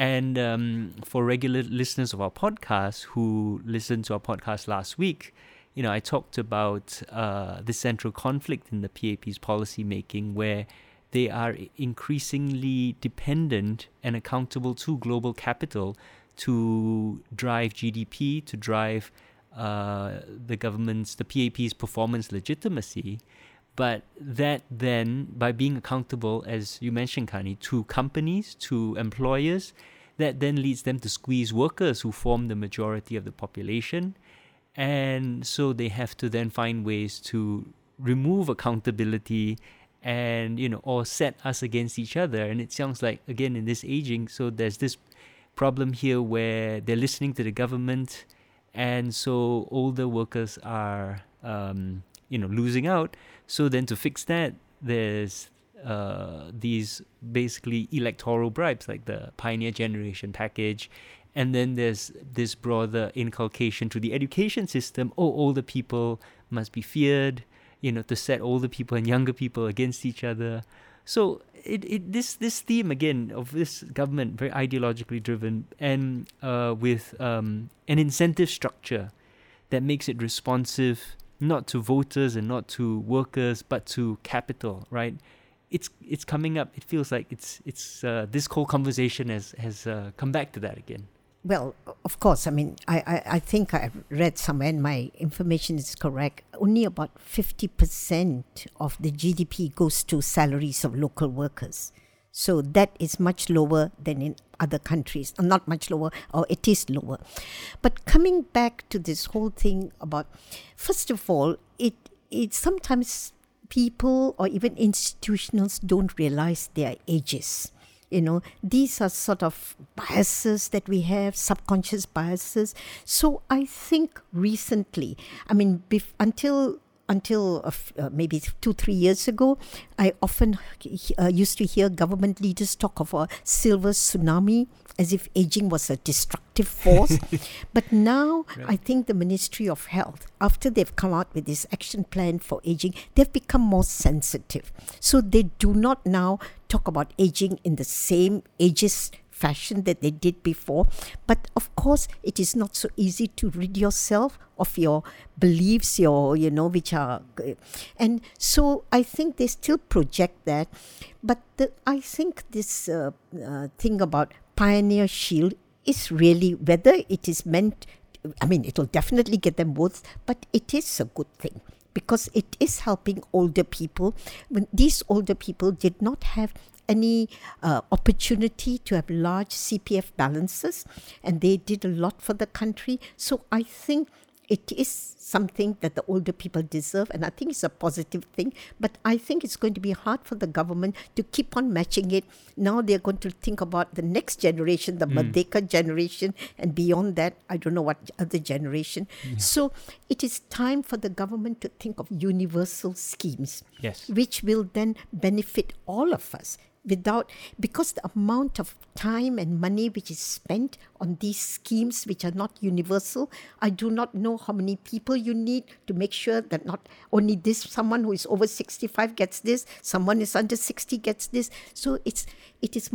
A: And um, for regular listeners of our podcast who listened to our podcast last week, you know, I talked about uh, the central conflict in the PAP's policymaking where they are increasingly dependent and accountable to global capital to drive GDP, to drive uh, the government's, the PAP's performance legitimacy. But that then, by being accountable, as you mentioned, Kani, to companies, to employers, that then leads them to squeeze workers who form the majority of the population. And so they have to then find ways to remove accountability and, you know, or set us against each other. And it sounds like, again, in this aging, so there's this problem here where they're listening to the government and so older workers are um, you know losing out. So then to fix that, there's uh, these basically electoral bribes like the Pioneer Generation package, and then there's this broader inculcation to the education system. Oh, older people must be feared. You know, to set older people and younger people against each other. So it, it this this theme again of this government very ideologically driven and uh, with um, an incentive structure that makes it responsive not to voters and not to workers but to capital right it's it's coming up it feels like it's it's uh, this whole conversation has has uh, come back to that again
C: well, of course. I mean, I, I, I think I read somewhere, and my information is correct. Only about 50% of the GDP goes to salaries of local workers. So that is much lower than in other countries. Uh, not much lower, or it is lower. But coming back to this whole thing about, first of all, it it sometimes people or even institutions don't realize their ages you know these are sort of biases that we have subconscious biases so i think recently i mean bef- until until uh, maybe two, three years ago, I often uh, used to hear government leaders talk of a silver tsunami as if aging was a destructive force. but now, right. I think the Ministry of Health, after they've come out with this action plan for aging, they've become more sensitive. So they do not now talk about aging in the same ages fashion that they did before. But of course, it is not so easy to rid yourself of your beliefs, your, you know, which are. And so I think they still project that. But the, I think this uh, uh, thing about Pioneer Shield is really, whether it is meant, I mean, it will definitely get them both, but it is a good thing because it is helping older people when these older people did not have any uh, opportunity to have large CPF balances, and they did a lot for the country. So I think it is something that the older people deserve, and I think it's a positive thing. But I think it's going to be hard for the government to keep on matching it. Now they're going to think about the next generation, the mm. Merdeka generation, and beyond that, I don't know what other generation. Yeah. So it is time for the government to think of universal schemes,
A: yes.
C: which will then benefit all of us without because the amount of time and money which is spent on these schemes which are not universal i do not know how many people you need to make sure that not only this someone who is over 65 gets this someone is under 60 gets this so it's it is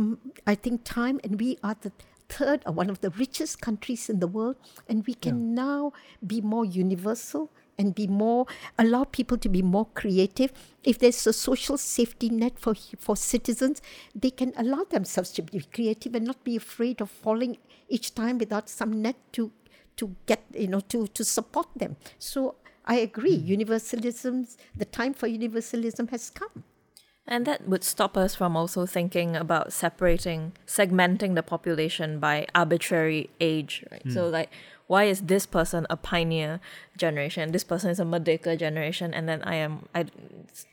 C: i think time and we are the third or one of the richest countries in the world and we can yeah. now be more universal and be more allow people to be more creative if there's a social safety net for for citizens they can allow themselves to be creative and not be afraid of falling each time without some net to to get you know to to support them so i agree mm. universalism the time for universalism has come
B: and that would stop us from also thinking about separating, segmenting the population by arbitrary age, right? Mm. So, like, why is this person a pioneer generation? This person is a merdeka generation and then i am i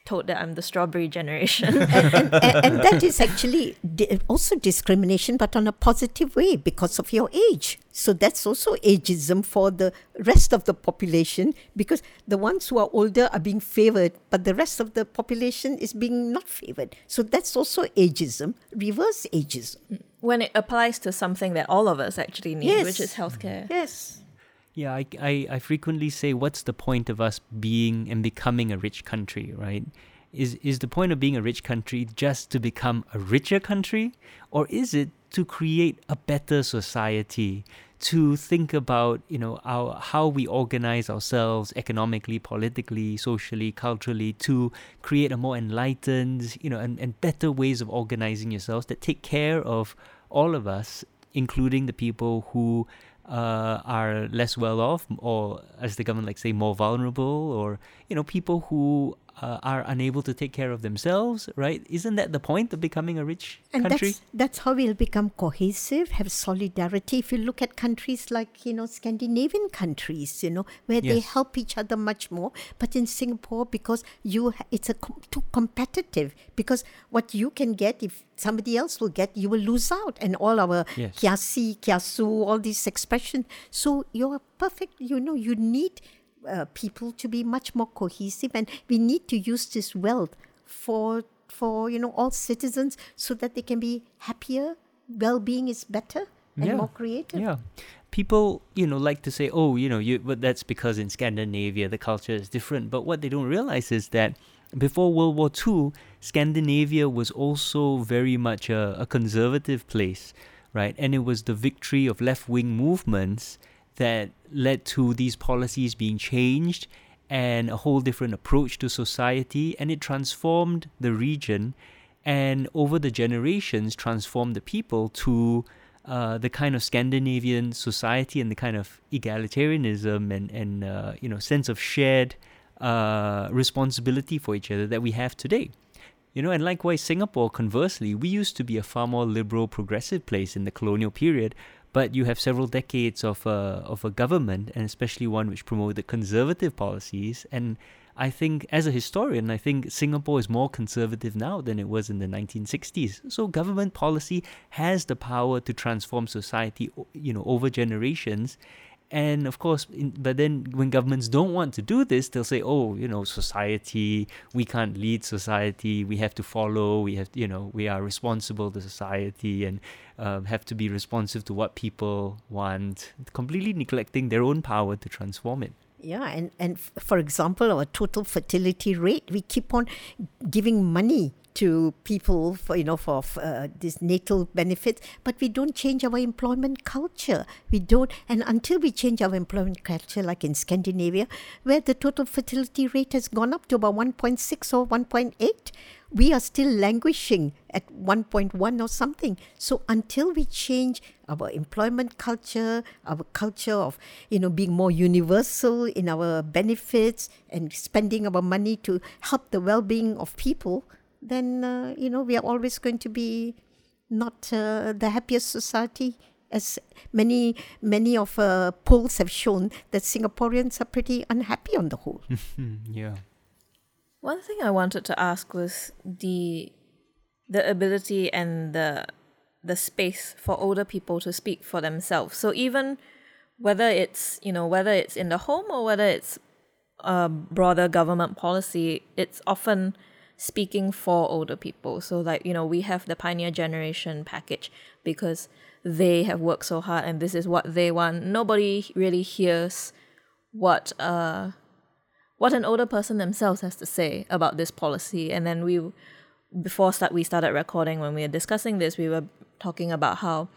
B: told that i'm the strawberry generation.
C: And, and, and, and, that is actually also discrimination but on a positive way because of your age. So that's also ageism for the rest of the population because the ones who are older are being favored but the rest of the population is being not favored. So that's also ageism reverse ageism
B: when it applies to something that all of us actually need, yes. which is healthcare. Mm-hmm.
C: Yes.
A: Yeah, I, I, I frequently say, what's the point of us being and becoming a rich country, right? Is, is the point of being a rich country just to become a richer country? Or is it to create a better society to think about you know our how we organize ourselves economically politically socially culturally to create a more enlightened you know and, and better ways of organizing yourselves that take care of all of us including the people who uh, are less well off or as the government like say more vulnerable or you know people who uh, are unable to take care of themselves, right? Isn't that the point of becoming a rich
C: and
A: country?
C: That's, that's how we'll become cohesive, have solidarity. If you look at countries like, you know, Scandinavian countries, you know, where yes. they help each other much more. But in Singapore, because you, it's a too competitive. Because what you can get, if somebody else will get, you will lose out. And all our yes. kiasi, kiasu, all these expressions. So you're perfect, you know, you need uh, people to be much more cohesive and we need to use this wealth for for you know all citizens so that they can be happier well-being is better and yeah. more creative.
A: Yeah. People you know like to say oh you know you but that's because in scandinavia the culture is different. But what they don't realize is that before world war ii scandinavia was also very much a, a conservative place right? And it was the victory of left-wing movements that led to these policies being changed and a whole different approach to society and it transformed the region and over the generations transformed the people to uh, the kind of Scandinavian society and the kind of egalitarianism and, and uh, you know sense of shared uh, responsibility for each other that we have today. You know, and likewise, Singapore, conversely, we used to be a far more liberal, progressive place in the colonial period, but you have several decades of a, of a government, and especially one which promoted conservative policies. And I think, as a historian, I think Singapore is more conservative now than it was in the 1960s. So government policy has the power to transform society, you know, over generations and of course in, but then when governments don't want to do this they'll say oh you know society we can't lead society. We have to follow. We have you know we are responsible to society and um, have to be responsive to what people want. Completely neglecting their own power to transform it.
C: Yeah, and, and for example, our total fertility rate, we keep on giving money to people for you know for uh, this natal benefits but we don't change our employment culture. We don't and until we change our employment culture like in scandinavia where the total fertility rate has gone up to about 1.6 or 1.8 we are still languishing at 1.1 or something. So until we change our employment culture our culture of you know being more universal in our benefits and spending our money to help the well-being of people then uh, you know we are always going to be not uh, the happiest society as many many of uh, polls have shown that Singaporeans are pretty unhappy on the whole.
A: yeah.
B: One thing I wanted to ask was the the ability and the the space for older people to speak for themselves. So even whether it's you know whether it's in the home or whether it's a broader government policy, it's often speaking for older people. So like you know we have the pioneer generation package because they have worked so hard and this is what they want. Nobody really hears what uh what an older person themselves has to say about this policy. And then we before start we started recording when we were discussing this, we were talking about how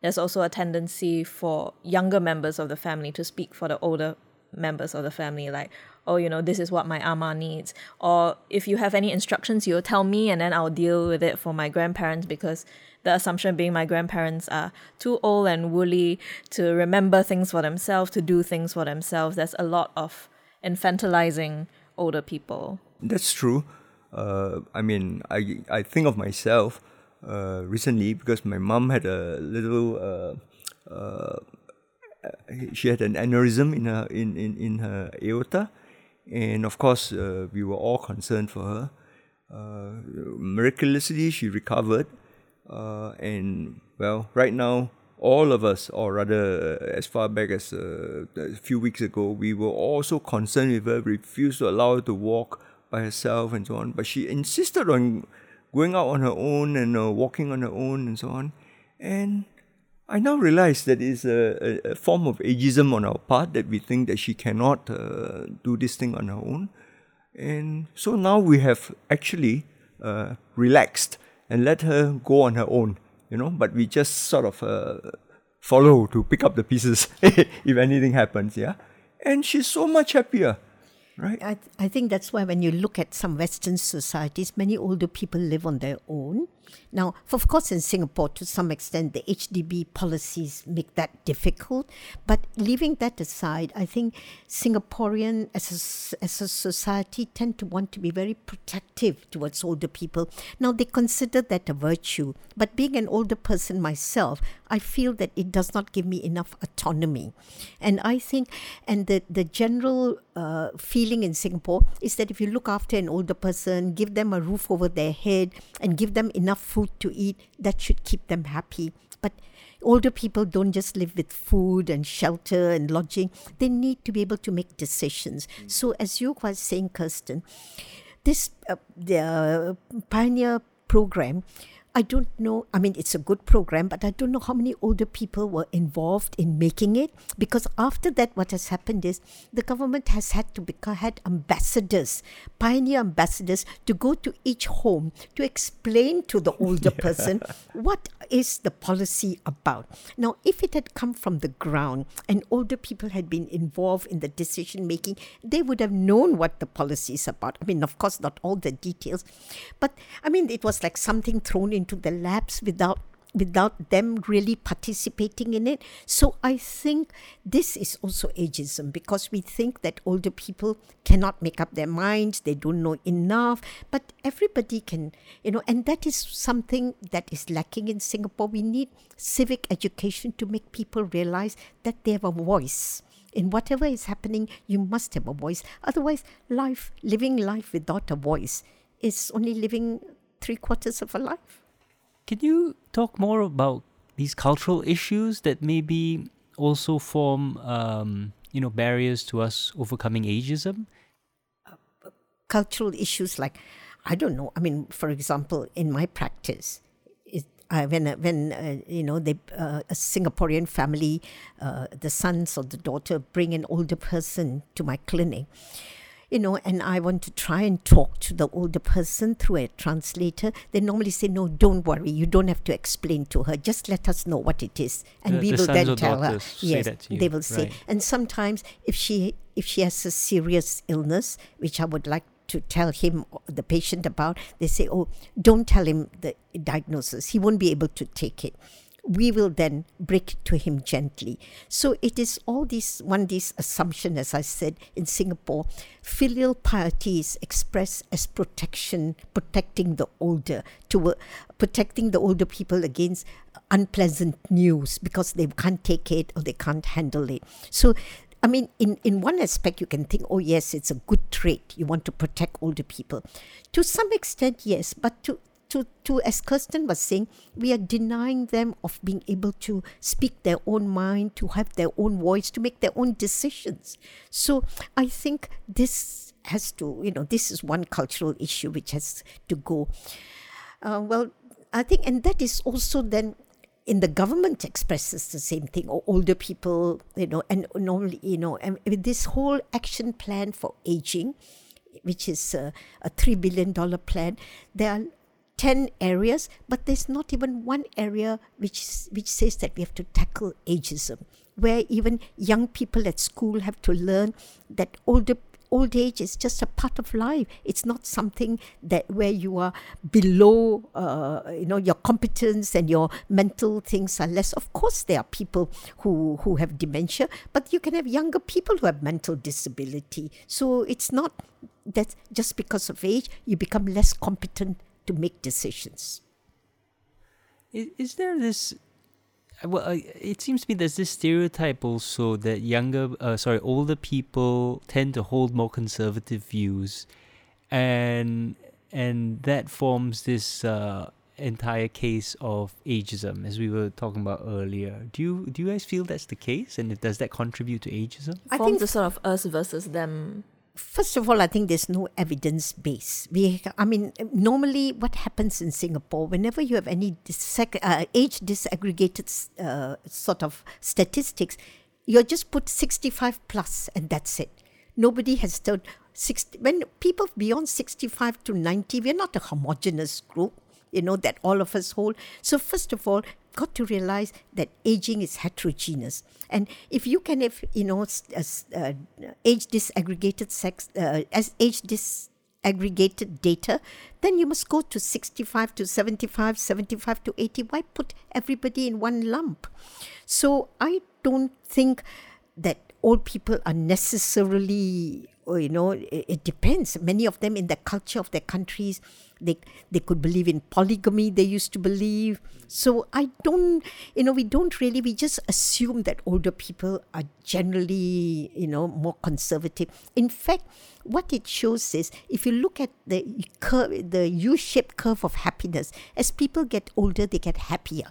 B: there's also a tendency for younger members of the family to speak for the older members of the family like oh you know this is what my ama needs. Or if you have any instructions you'll tell me and then i'll deal with it for my grandparents because the assumption being my grandparents are too old and woolly to remember things for themselves to do things for themselves. There's a lot of infantilizing older people.
D: That's true. Uh, i mean i i think of myself uh, recently because my mom had a little uh, uh, she had an aneurysm in her in, in, in her aorta and of course uh, we were all concerned for her. Uh, miraculously she recovered. Uh, and well right now all of us or rather as far back as a few weeks ago we were also concerned with her refused to allow her to walk by herself and so on. But she insisted on going out on her own and uh, walking on her own and so on. And I now realize that it's a, a, form of ageism on our part that we think that she cannot uh, do this thing on her own. And so now we have actually uh, relaxed and let her go on her own, you know, but we just sort of uh, follow to pick up the pieces if anything happens, yeah. And she's so much happier. Right.
C: I, th- I think that's why when you look at some Western societies, many older people live on their own. Now, of course, in Singapore, to some extent, the HDB policies make that difficult. But leaving that aside, I think Singaporean as a, as a society tend to want to be very protective towards older people. Now, they consider that a virtue. But being an older person myself, I feel that it does not give me enough autonomy. And I think, and the, the general uh, feeling in Singapore is that if you look after an older person, give them a roof over their head, and give them enough food to eat, that should keep them happy. But older people don't just live with food and shelter and lodging, they need to be able to make decisions. Mm. So, as you were saying, Kirsten, this uh, the uh, pioneer program I don't know. I mean, it's a good program, but I don't know how many older people were involved in making it. Because after that, what has happened is the government has had to become had ambassadors, pioneer ambassadors, to go to each home to explain to the older yeah. person what is the policy about. Now, if it had come from the ground and older people had been involved in the decision making, they would have known what the policy is about. I mean, of course, not all the details, but I mean, it was like something thrown in into the labs without without them really participating in it. So I think this is also ageism because we think that older people cannot make up their minds, they don't know enough, but everybody can, you know, and that is something that is lacking in Singapore. We need civic education to make people realize that they have a voice. In whatever is happening, you must have a voice. Otherwise, life, living life without a voice, is only living three quarters of a life.
A: Can you talk more about these cultural issues that maybe also form, um, you know, barriers to us overcoming ageism?
C: cultural issues like, I don't know. I mean, for example, in my practice, it, uh, when uh, when you know they uh, a Singaporean family, uh, the sons or the daughter bring an older person to my clinic you know, and I want to try and talk to the older person through a translator, they normally say, no, don't worry, you don't have to explain to her. Just let us know what it is, and
A: the,
C: we
A: the
C: will then tell her.
A: Yes,
C: they will say.
A: Right.
C: And sometimes, if she if she has a serious illness, which I would like to tell him uh, the patient about, they say, oh, don't tell him the diagnosis. He won't be able to take it we will then break to him gently. So it is all this one this assumption, as I said in Singapore, filial piety is expressed as protection, protecting the older, to uh, protecting the older people against unpleasant news because they can't take it or they can't handle it. So I mean, in, in one aspect, you can think, oh, yes, it's a good trait. You want to protect older people. To some extent, yes, but to to, to as Kirsten was saying, we are denying them of being able to speak their own mind, to have their own voice, to make their own decisions. So I think this has to, you know, this is one cultural issue which has to go. Uh, well, I think, and that is also then in the government expresses the same thing or older people you know and normally you know and with this whole action plan for aging which is a, a 3 billion dollar plan there are 10 areas, but there's not even one area which, which says that we have to tackle ageism, where even young people at school have to learn that older old age is just a part of life. It's not something that where you are below, uh, you know, your competence and your mental things are less. Of course, there are people who who have dementia, but you can have younger people who have mental disability. So it's not that just because of age you become less competent to make decisions.
A: Is, is there this? Well, uh, it seems to me there's this stereotype also that younger, uh, sorry, older people tend to hold more conservative views, and and that forms this uh, entire case of ageism, as we were talking about earlier. Do you do you guys feel that's the case, and does that contribute to ageism?
B: I think the sort of us versus them
C: First of all, I think there's no evidence base. We, I mean, normally what happens in Singapore, whenever you have any dis- uh, age disaggregated uh, sort of statistics, you just put 65 plus and that's it. Nobody has done 60. When people beyond 65 to 90, we're not a homogenous group you know, that all of us hold. So, first of all, got to realize that aging is heterogeneous. And if you can have, you know, uh, age disaggregated sex, uh, as age disaggregated data, then you must go to 65 to 75, 75 to 80. Why put everybody in one lump? So I don't think that old people are necessarily, you know, it, it depends. Many of them in the culture of their countries, they they could believe in polygamy they used to believe. So i don't you know we don't really we just assume that older people are generally you know more conservative. In fact what it shows is if you look at the curve the u-shaped curve of happiness as people get older they get happier.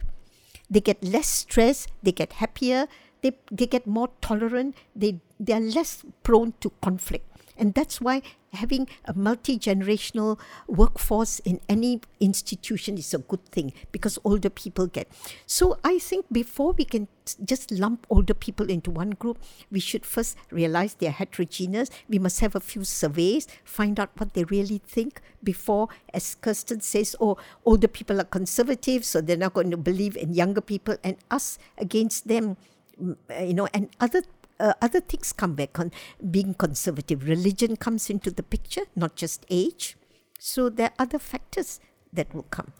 C: They get less stress they get happier they, they get more tolerant they they are less prone to conflict and that's why having a multi generational workforce in any institution is a good thing because older people get. So I think before we can just lump older people into one group, we should first realize they're heterogeneous. We must have a few surveys, find out what they really think before, as Kirsten says, oh, older people are conservative, so they're not going to believe in younger people and us against them. Mm, you know, and other uh, other things come back on being conservative. Religion comes into the picture, not just age. So there are other factors that will come.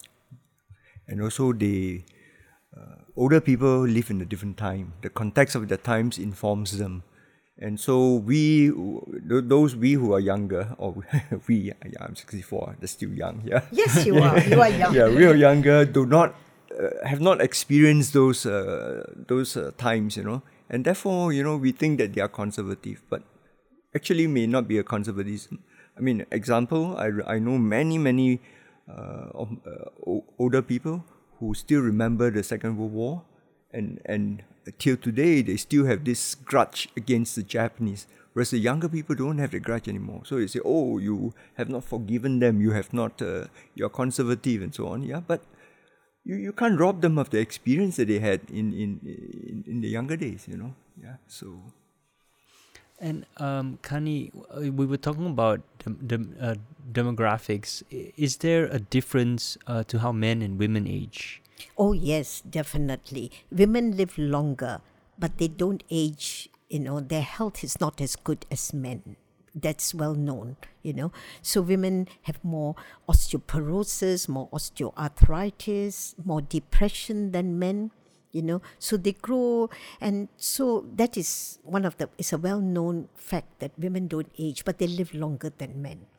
D: And also, the uh, older people live in a different time. The context of the times informs them. And so we, those we who are younger, or we, yeah, I'm 64, they're still young, yeah.
C: Yes, you are. You are young.
D: yeah, we are younger. Do not uh, have not experienced those uh, those uh, times, you know. And therefore, you know, we think that they are conservative, but actually may not be a conservatism. I mean, example, I, I know many, many uh, uh, older people who still remember the Second World War, and, and till today, they still have this grudge against the Japanese. Whereas the younger people don't have the grudge anymore. So they say, oh, you have not forgiven them, you have not, uh, you're conservative and so on. Yeah, but you, you can't rob them of the experience that they had in, in, in, in the younger days, you know. Yeah, so.
A: And um, Kani, uh, we were talking about the uh, demographics. Is there a difference uh, to how men and women age?
C: Oh yes, definitely. Women live longer, but they don't age. You know, their health is not as good as men that's well known, you know. So women have more osteoporosis, more osteoarthritis, more depression than men. you know so they grow and so that is one of the it's a well known fact that women don't age but they live longer than men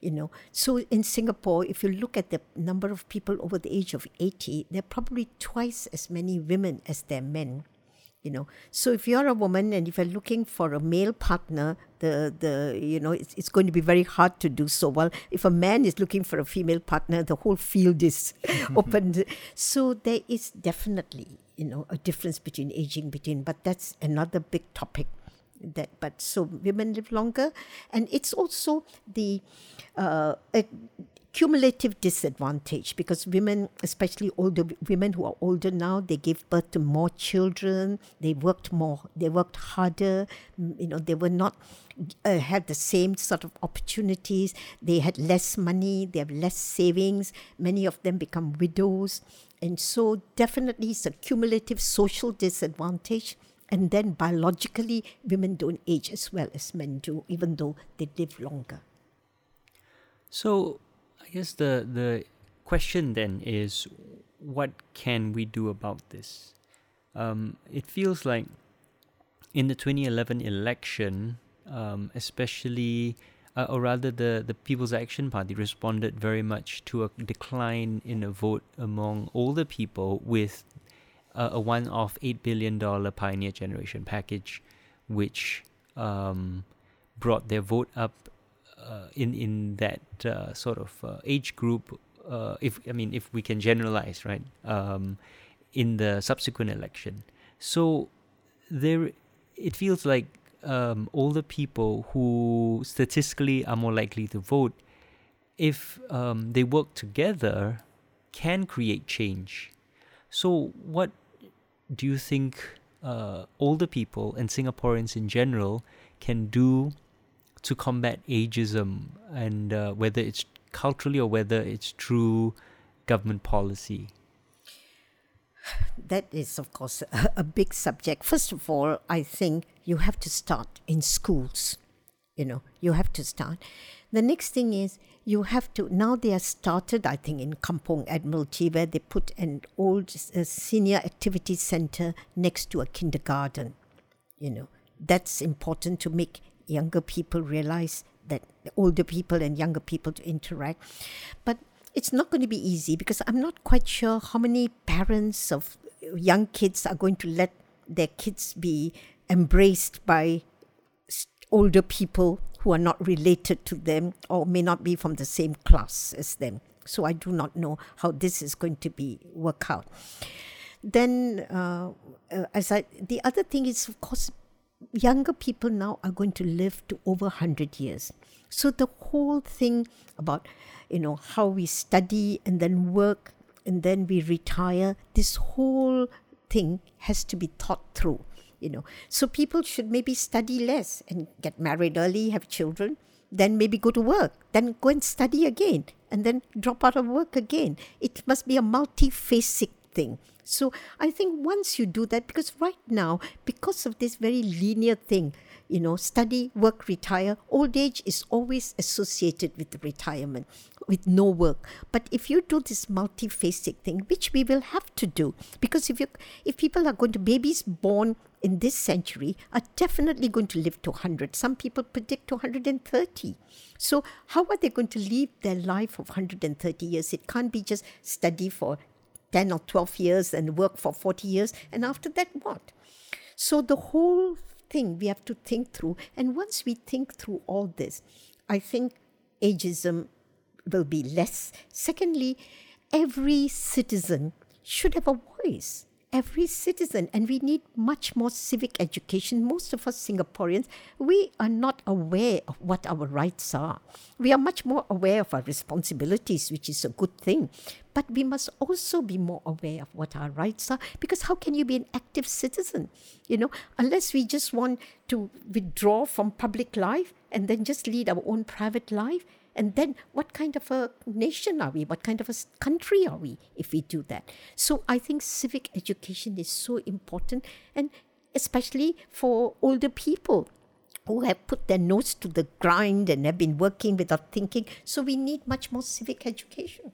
C: you know so in singapore if you look at the number of people over the age of 80 there are probably twice as many women as there are men you know. So if you're a woman and if you're looking for a male partner the the you know it's, it's going to be very hard to do so well. If a man is looking for a female partner the whole field is opened. So there is definitely you know a difference between aging between but that's another big topic that but so women live longer. And it's also the uh, cumulative disadvantage because women, especially older women who are older now, they gave birth to more children. They worked more. They worked harder. You know, they were not uh, had the same sort of opportunities. They had less money. They have less savings. Many of them become widows, and so definitely it's a cumulative social disadvantage. And then biologically, women don't age as well as men do, even though they live longer.
A: So I guess the the question then is, what can we do about this? Um, it feels like in the 2011 election, um, especially, uh, or rather, the the People's Action Party responded very much to a decline in a vote among older people with uh, a one-off eight billion dollar Pioneer Generation package, which um, brought their vote up in in that uh, sort of uh, age group, if I mean if we can generalize, right, um, in the subsequent election. So there, it feels like um, older people who statistically are more likely to vote, if um, they work together, can create change. So, what do you think uh, older people and Singaporeans in general can do to combat ageism and uh, whether it's culturally or whether it's through government policy?
C: That is, of course, a, a big subject. First of all, I think you have to start in schools. You know, you have to start. The next thing is you have to now they are started i think in Kampung Admiralty where they put an old uh, senior activity center next to a kindergarten you know that's important to make younger people realize that older people and younger people to interact. But it's not going to be easy because I'm not quite sure how many parents of young kids are going to let their kids be embraced by older people who are not related to them or may not be from the same class as them. So I do not know how this is going to be work out. Then, uh, uh, as I, the other thing is, of course, younger people now are going to live to over 100 years. So the whole thing about, you know, how we study and then work and then we retire, this whole thing has to be thought through, you know. So people should maybe study less and get married early, have children, then maybe go to work, then go and study again, and then drop out of work again. It must be a multifaceted thing. So I think once you do that, because right now, because of this very linear thing, you know, study, work, retire, old age is always associated with retirement, with no work. But if you do this multifaceted thing, which we will have to do, because if you if people are going to babies born in this century are definitely going to live to 100. Some people predict to 130. So how are they going to live their life of 130 years? It can't be just study for 10 or 12 years and work for 40 years. And after that, what? So the whole thing we have to think through. And once we think through all this, I think ageism will be less. Secondly, every citizen should have a voice every citizen and we need much more civic education. Most of us singaporeans we are not aware of what our rights are. We are much more aware of our responsibilities which is a good thing. But we must also be more aware of what our rights are because how can you be an active citizen? You know unless we just want to withdraw from public life and then just lead our own private life and then, what kind of a nation are we? What kind of a country are we if we do that? So, I think civic education is so important, and especially for older people who have put their nose to the grind and have been working without thinking. So, we need much more civic education.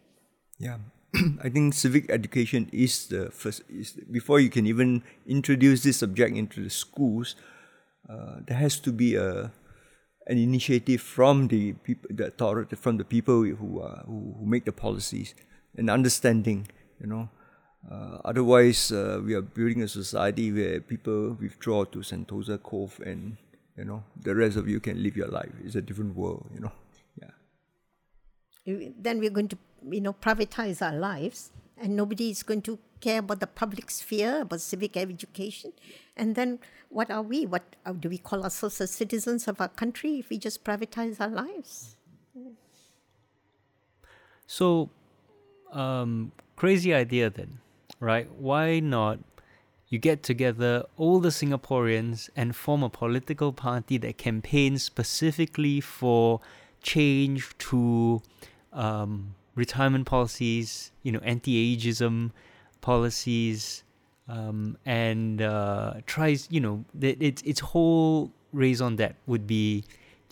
D: Yeah. I think civic education is the first. Is before you can even introduce this subject into the schools, uh, there has to be a an initiative from the people, the authority, from the people who, uh, who, who make the policies, an understanding. You know, uh, otherwise uh, we are building a society where people withdraw to Sentosa Cove, and you know the rest of you can live your life. It's a different world. You know, yeah.
C: Then we're going to, you know, privatize our lives, and nobody is going to care about the public sphere, about civic education. And then what are we? What uh, do we call ourselves as citizens of our country if we just privatize our lives?
A: So, um, crazy idea then, right? Why not you get together all the Singaporeans and form a political party that campaigns specifically for change to um, retirement policies, you know, anti-ageism policies, um, and uh, tries, you know, its its whole raison d'être would be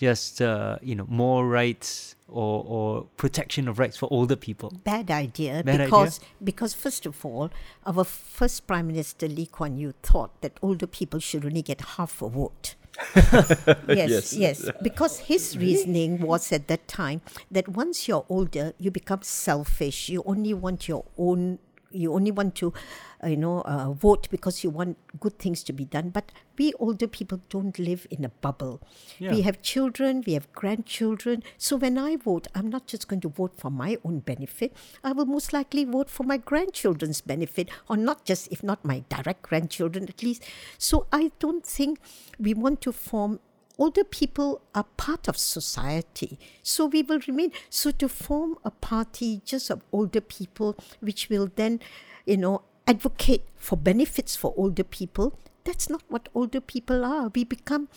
A: just uh, you know more rights or, or protection of rights for older people.
C: Bad idea
A: Bad
C: because
A: idea?
C: because first of all, our first Prime Minister Lee Kuan Yew thought that older people should only get half a vote. yes,
D: Yes.
C: yes, Because his reasoning was at that time that once you're older, you become selfish. You only want your own. You only want to, you know, uh, vote because you want good things to be done. But we older people don't live in a bubble.
A: Yeah.
C: We have children, we have grandchildren. So when I vote, I'm not just going to vote for my own benefit. I will most likely vote for my grandchildren's benefit, or not just, if not my direct grandchildren at least. So I don't think we want to form older people are part of society. So we will remain. So to form a party just of older people, which will then, you know, advocate for benefits for older people, that's not what older people are. We become,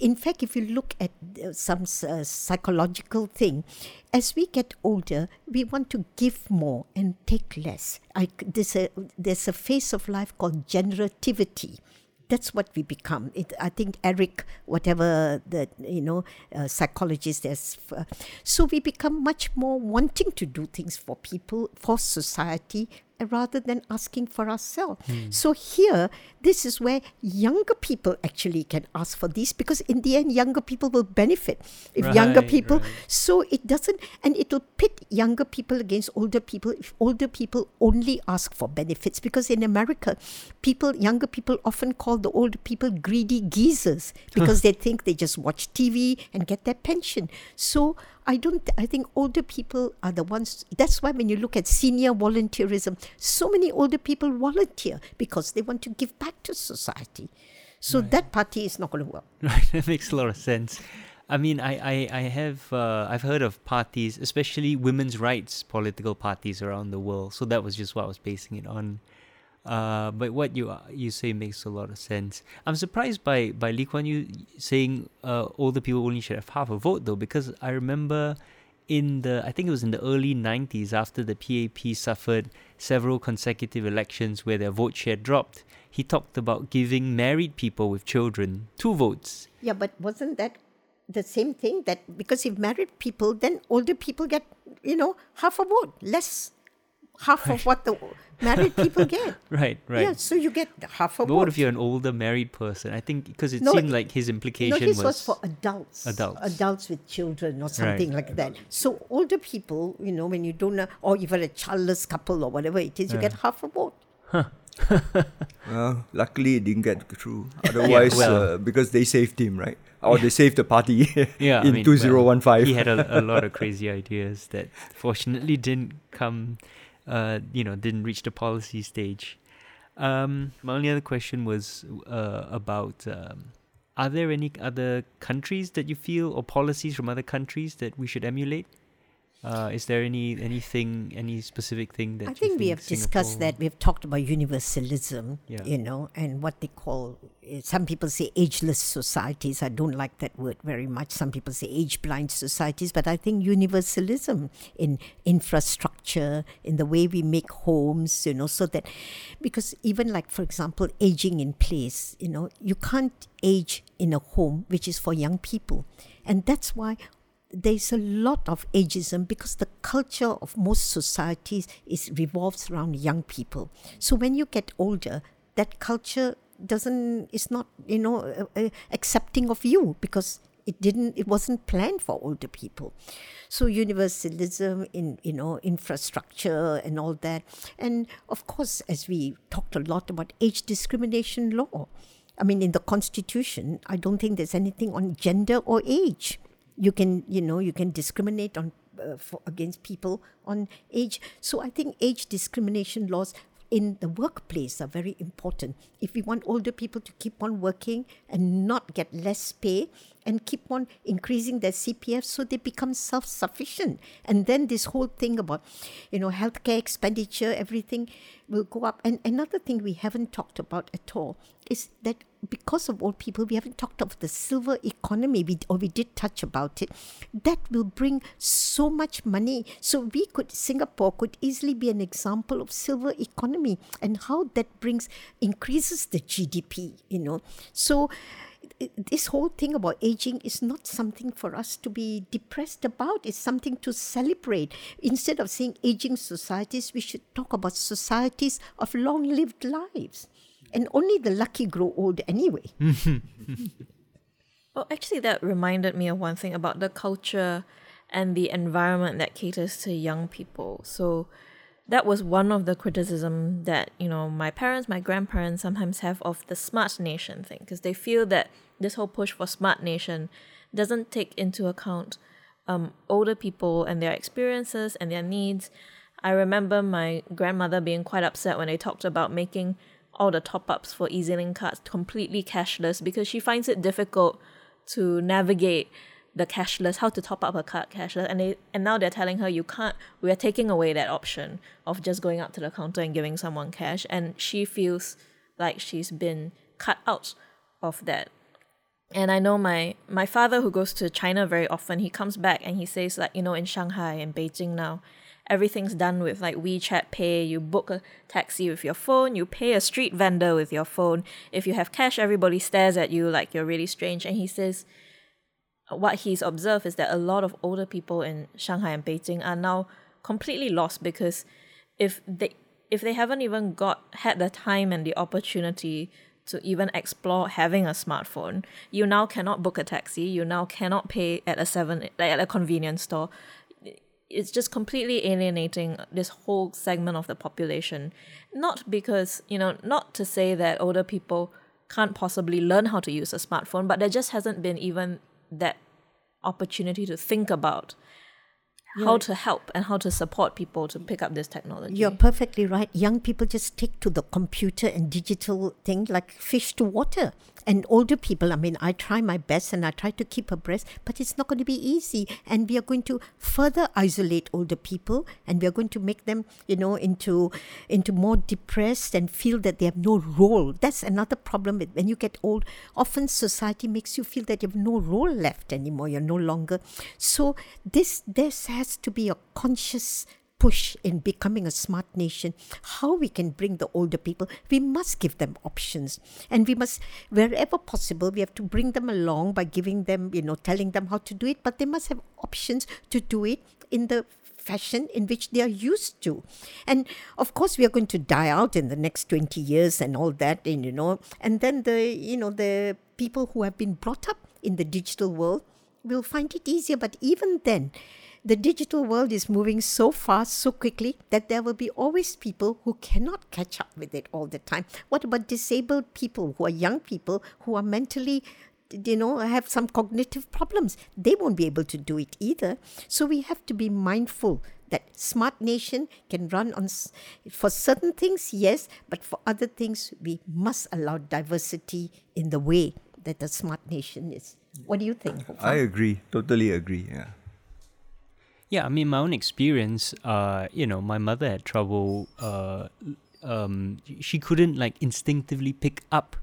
C: in fact, if you look at uh, some uh, psychological thing, as we get older, we want to give more and take less. I, there's, a, there's a phase of life called generativity that's what we become. It, I think Eric, whatever the you know uh, psychologist, there's uh, so we become much more wanting to do things for people, for society, rather than asking for ourselves. Hmm. So here, this is where younger people actually can ask for these because in the end, younger people will benefit if younger people.
A: right.
C: So it doesn't, and it will pit younger people against older people if older people only ask for benefits. Because in America, people, younger people often call the older people greedy geezers because they think they just watch TV and get their pension. So I don't, I think older people are the ones, that's why when you look at senior volunteerism, so many older people volunteer because they want to give back to society. So that party is not going to work.
A: Right, that makes a lot of sense. I mean, I, I, I have uh, I've heard of parties, especially women's rights political parties around the world. So that was just what I was basing it on. Uh, but what you you say makes a lot of sense. I'm surprised by by Lee Kuan Yew saying uh, older people only should have half a vote though, because I remember in the I think it was in the early 90s after the PAP suffered several consecutive elections where their vote share dropped. He talked about giving married people with children two votes.
C: Yeah, but wasn't that the same thing? That because if married people, then older people get, you know, half a vote, less half of what the married people get.
A: Right, right.
C: Yeah, so you get half a
A: But
C: vote.
A: what if you're an older married person? I think because it
C: No,
A: seemed like his implication
C: no, his
A: was,
C: was for adults.
A: Adults.
C: Adults with children or something
A: Right.
C: like that. So older people, you know, when you don't know, or even a childless couple or whatever it is, you get half a vote.
D: Well, luckily it didn't get through. Otherwise,
A: well.
D: uh, because they saved him, right? Or they saved the party
A: yeah, I
D: in
A: mean,
D: two zero one
A: well. He had a, a lot of crazy ideas that fortunately didn't come, uh, you know, didn't reach the policy stage. Um, my only other question was uh, about um, are there any other countries that you feel or policies from other countries that we should emulate? Uh, is there any anything, any specific thing that
C: I
A: you
C: think we have discussed that. We've talked about universalism,
A: Yeah.
C: you know, and what they call, eh, some people say ageless societies. I don't like that word very much. Some people say age blind societies, but I think universalism in infrastructure, in the way we make homes, you know, so that, because even like, for example, aging in place, you know, you can't age in a home which is for young people. And that's why there's a lot of ageism because the culture of most societies is revolves around young people. So when you get older, that culture doesn't is not you know uh, uh, accepting of you because it didn't it wasn't planned for older people. So universalism in you know infrastructure and all that. And of course as we talked a lot about age discrimination law i mean in the constitution i don't think there's anything on gender or age you can you know you can discriminate on uh, for, against people on age so i think age discrimination laws in the workplace are very important. If we want older people to keep on working and not get less pay and keep on increasing their CPF so they become self sufficient. And then this whole thing about, you know, healthcare expenditure, everything will go up. And another thing we haven't talked about at all is that because of old people, we haven't talked of the silver economy, we, or we did touch about it. That will bring so much money. So we could, Singapore could easily be an example of silver economy and how that brings, increases the GDP, you know. So this whole thing about aging is not something for us to be depressed about. It's something to celebrate. Instead of saying aging societies, we should talk about societies of long lived lives and only the lucky grow old anyway.
B: well, actually, that reminded me of one thing about the culture and the environment that caters to young people. So that was one of the criticism that you know my parents, my grandparents sometimes have of the smart nation thing because they feel that this whole push for smart nation doesn't take into account um, older people and their experiences and their needs. I remember my grandmother being quite upset when they talked about making all the top ups for EZ-Link cards completely cashless because she finds it difficult to navigate the cashless, how to top up a card cashless, and they and now they're telling her you can't. We are taking away that option of just going up to the counter and giving someone cash, and she feels like she's been cut out of that. And I know my my father who goes to China very often. He comes back and he says like you know in Shanghai and Beijing now, everything's done with like WeChat Pay. You book a taxi with your phone, you pay a street vendor with your phone. If you have cash, everybody stares at you like you're really strange. And he says what he's observed is that a lot of older people in Shanghai and Beijing are now completely lost because if they if they haven't even got had the time and the opportunity to even explore having a smartphone, you now cannot book a taxi. You now cannot pay at a seven at a convenience store it's just completely alienating this whole segment of the population. Not because, you know, not to say that older people can't possibly learn how to use a smartphone, but there just hasn't been even that opportunity to think about how to help and how to support people to pick up this technology.
C: You're perfectly right. Young people just take to the computer and digital thing like fish to water and older people, I mean, I try my best and I try to keep abreast, but it's not going to be easy. And we are going to further isolate older people and we are going to make them, you know, into, into more depressed and feel that they have no role. That's another problem. When you get old, often society makes you feel that you have no role left anymore. You're no longer. So this, this has to be a conscious push in becoming a smart nation, how we can bring the older people, we must give them options. And we must, wherever possible, we have to bring them along by giving them, you know, telling them how to do it, but they must have options to do it in the fashion in which they are used to. And of course, we are going to die out in the next 20 years and all that, and you know, and then the, you know, the people who have been brought up in the digital world will find it easier. But even then, the digital world is moving so fast, so quickly, that there will be always people who cannot catch up with it all the time. What about disabled people who are young people who are mentally you know have some cognitive problems? They won't be able to do it either. So we have to be mindful that smart nation can run on for certain things yes but for other things we must allow diversity in the way that the smart nation is. What do you think
D: i agree. Totally agree yeah
A: yeah, I mean, my own experience, uh, you know, my mother had trouble. Uh, um, she couldn't like instinctively pick up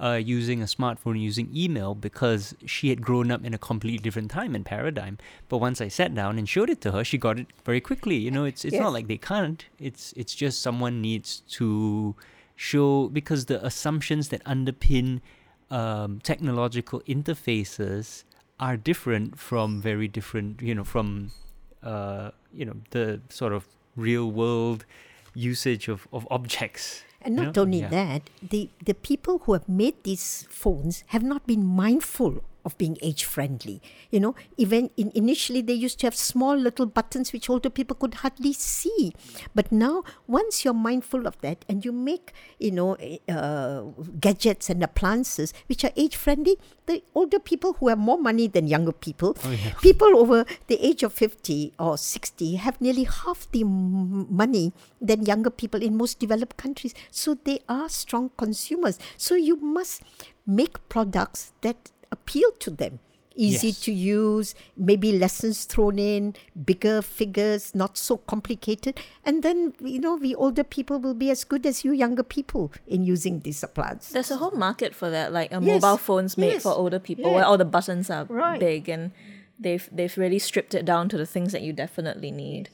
A: uh, using a smartphone, using email, because she had grown up in a completely different time and paradigm. But once I sat down and showed it to her, she got it very quickly. You know, it's it's yes. not like they can't. It's it's just someone needs to show because the assumptions that underpin um, technological interfaces are different from very different, you know, from uh, you know the sort of real world usage of, of objects.
C: And not
A: know?
C: only
A: Yeah.
C: that, the, the people who have made these phones have not been mindful of being age friendly. You know, even in, initially they used to have small little buttons which older people could hardly see. But now, once you're mindful of that and you make, you know, eh, uh, gadgets and appliances which are age friendly, the older people who have more money than younger people, people over the age of 50 or 60 have nearly half the m- money than younger people in most developed countries. So they are strong consumers. So you must make products that appeal to them. Easy
A: Yes.
C: to use, maybe lessons thrown in, bigger figures, not so complicated. And then, you know, the older people will be as good as you younger people in using these appliances.
B: There's a whole market for that, like uh,
C: Yes,
B: mobile phones made
C: yes,
B: for older people,
C: yeah.
B: where all the buttons are
C: Right.
B: big and they've they've really stripped it down to the things that you definitely need.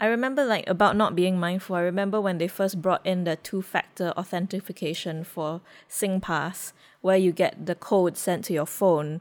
B: I remember like about not being mindful. I remember when they first brought in the two-factor authentication for SingPass, where you get the code sent to your phone,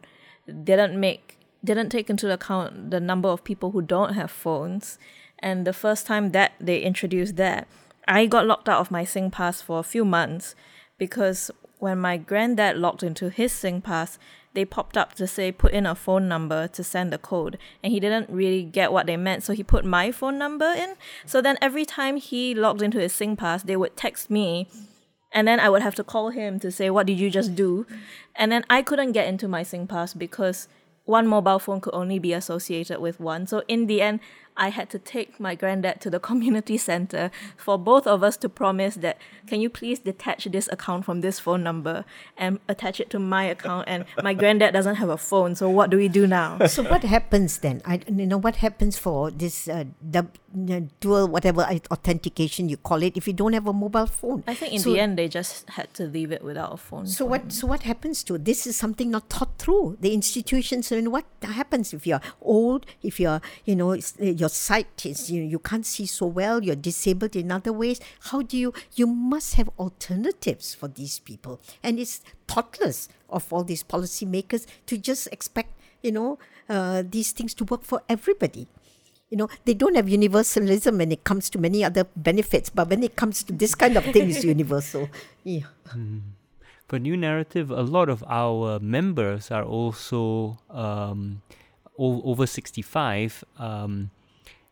B: didn't make didn't take into account the number of people who don't have phones. And the first time that they introduced that, I got locked out of my SingPass for a few months because when my granddad logged into his SingPass, they popped up to say put in a phone number to send the code. And he didn't really get what they meant, so he put my phone number in. So then every time he logged into his SingPass, they would text me and then I would have to call him to say, What did you just do? And then I couldn't get into my SingPass because one mobile phone could only be associated with one. So in the end, I had to take my granddad to the community center for both of us to promise that can you please detach this account from this phone number and attach it to my account and my granddad doesn't have a phone so what do we do now
C: so what happens then? I you know what happens for this uh, uh, dual whatever authentication you call it if you don't have a mobile phone.
B: I think in
C: So-
B: the end they just had to leave it without a phone
C: So
B: for
C: what? So what happens to this? Is something not thought through the institutions? And what happens if you're old? If you're, you know, it's- uh, your sight is you you can't see so well. You're disabled in other ways. How do you? You must have alternatives for these people, and it's thoughtless of all these policymakers to just expect, you know, uh, these things to work for everybody. You know, they don't have universalism when it comes to many other benefits, but when it comes to this kind of thing, it's universal. Yeah.
A: For New Naratif, a lot of our members are also um, over 65. Um,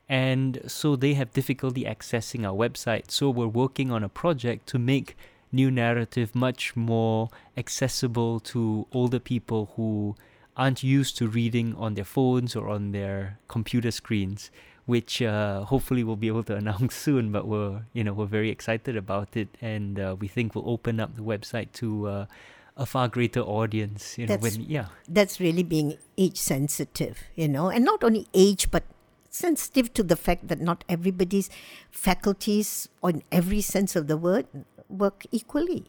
A: and so they have difficulty accessing our website. So we're working on a project to make New Naratif much more accessible to older people who aren't used to reading on their phones or on their computer screens which uh, hopefully we'll be able to announce soon. But we're you know we're very excited about it, and uh, we think we'll open up the website to uh, a far greater audience. You know,
C: That's-
A: when yeah,
C: that's really being age sensitive, you know, and not only age, but sensitive to the fact that not everybody's faculties, on every sense of the word, work equally,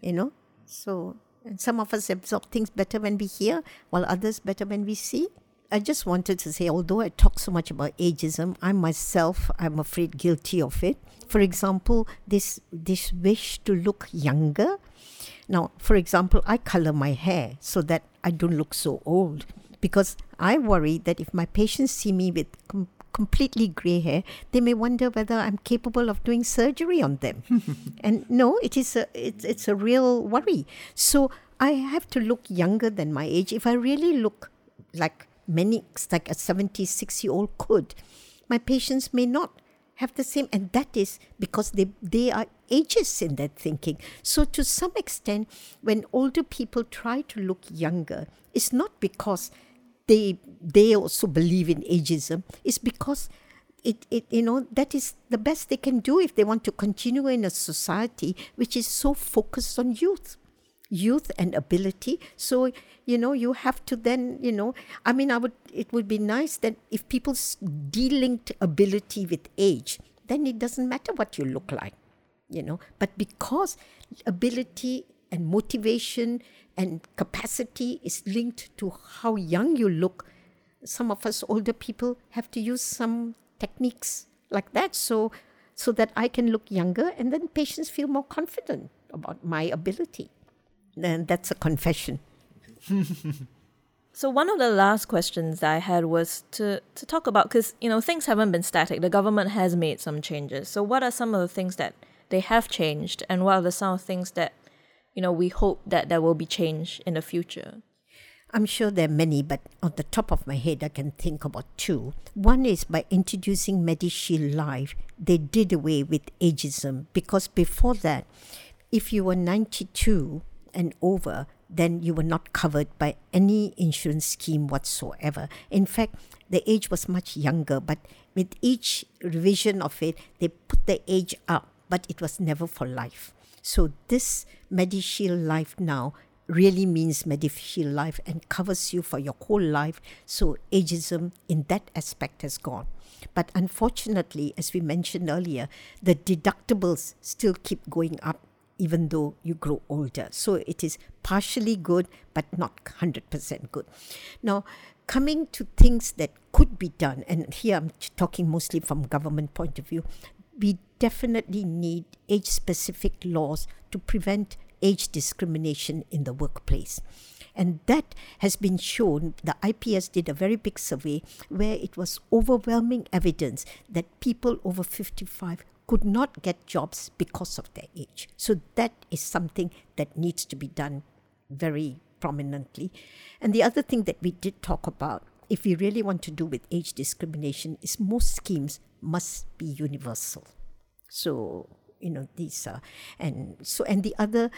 C: you know. So, and some of us absorb things better when we hear, while others better when we see. I just wanted to say, although I talk so much about ageism, I myself, I'm afraid, guilty of it. For example, this this wish to look younger. Now, for example, I color my hair so that I don't look so old because I worry that if my patients see me with com- completely gray hair, they may wonder whether I'm capable of doing surgery on them. and no, it is a it's, it's a real worry. So I have to look younger than my age. If I really look like many like a 76 year old could, my patients may not have the same and that is because they they are ages in their thinking so to some extent when older people try to look younger it's not because they they also believe in ageism is because it, it you know that is the best they can do if they want to continue in a society which is so focused on youth youth and ability. So you know you have to then you know i mean i would it would be nice that if people delinked ability with age then it doesn't matter what you look like you know. But because ability and motivation and capacity is linked to how young you look some of us older people have to use some techniques like that so so that i can look younger and then patients feel more confident about my ability then that's a confession
B: So one of the last questions that I had was to to talk about because you know things haven't been static. The government has made some changes. So what are some of the things that they have changed, and what are the some of the things that you know we hope that there will be change in the future?
C: I'm sure there are many, but on the top of my head, I can think about two. One is by introducing MediShield Life, they did away with ageism because before that, if you were 92 and over, then you were not covered by any insurance scheme whatsoever. In fact, the age was much younger, but with each revision of it, they put the age up, but it was never for life. So this MediShield Life now really means MediShield Life and covers you for your whole life. So ageism in that aspect has gone. But unfortunately, as we mentioned earlier, the deductibles still keep going up even though you grow older. So it is partially good, but not 100% good. Now, coming to things that could be done, and here I'm talking mostly from government point of view, we definitely need age-specific laws to prevent age discrimination in the workplace. And that has been shown. The IPS did a very big survey where it was overwhelming evidence that people over 55 could not get jobs because of their age. So that is something that needs to be done very prominently. And the other thing that we did talk about, if we really want to do with age discrimination, is most schemes must be universal. So you know these are and so and the other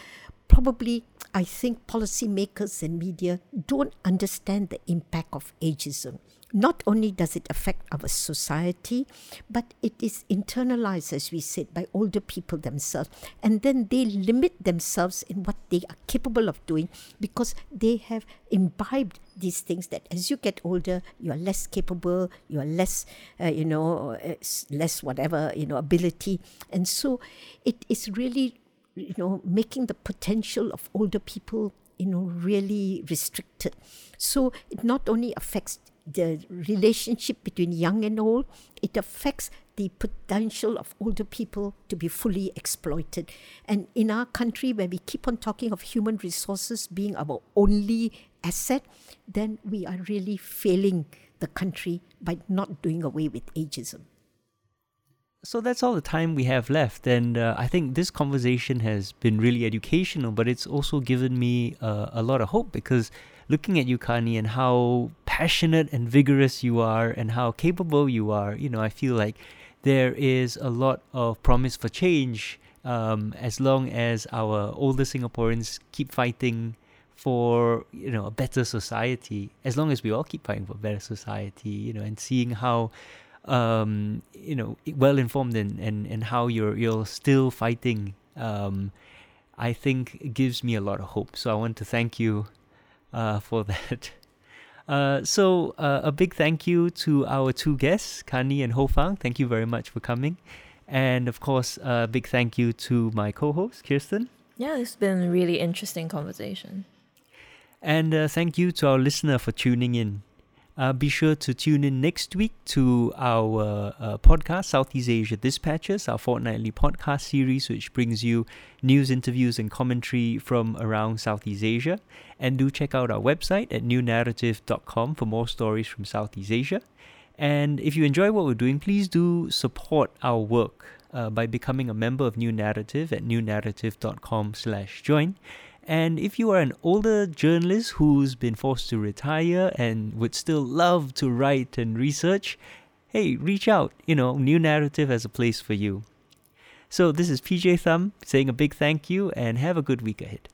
C: probably i think policymakers and media don't understand the impact of ageism not only does it affect our society, but it is internalized, as we said, by older people themselves. And then they limit themselves in what they are capable of doing because they have imbibed these things that as you get older, you are less capable, you are less, uh, you know, uh, less whatever, you know, ability. And so it is really, you know, making the potential of older people you know really restricted so it not only affects the relationship between young and old, it affects the potential of older people to be fully exploited. And in our country, where we keep on talking of human resources being our only asset, then we are really failing the country by not doing away with ageism.
A: So that's all the time we have left. And uh, I think this conversation has been really educational, but it's also given me uh, a lot of hope because looking at you, Kani, and how passionate and vigorous you are and how capable you are, you know, I feel like there is a lot of promise for change um, as long as our older Singaporeans keep fighting for you know a better society as long as we all keep fighting for a better society you know and seeing how um, you know well informed and, and, and how you're you're still fighting um, I think gives me a lot of hope so I want to thank you uh, for that. Uh, so uh, a big thank you to our two guests, Kani and Hoe Fang. Thank you very much for coming, and of course, a big thank you to my co-host Kirsten.
B: Yeah, it's been a really interesting conversation.
A: And uh, thank you to our listener for tuning in. Uh, be sure to tune in next week to our uh, podcast, Southeast Asia Dispatches, our fortnightly podcast series, which brings you news, interviews, and commentary from around Southeast Asia. And do check out our website at newnaratif.com for more stories from Southeast Asia. And if you enjoy what we're doing, please do support our work uh, by becoming a member of New Naratif at newnaratif.com slash join. And if you are an older journalist who's been forced to retire and would still love to write and research, hey, reach out. You know, New Naratif has a place for you. So this is PJ Thum saying a big thank you and have a good week ahead.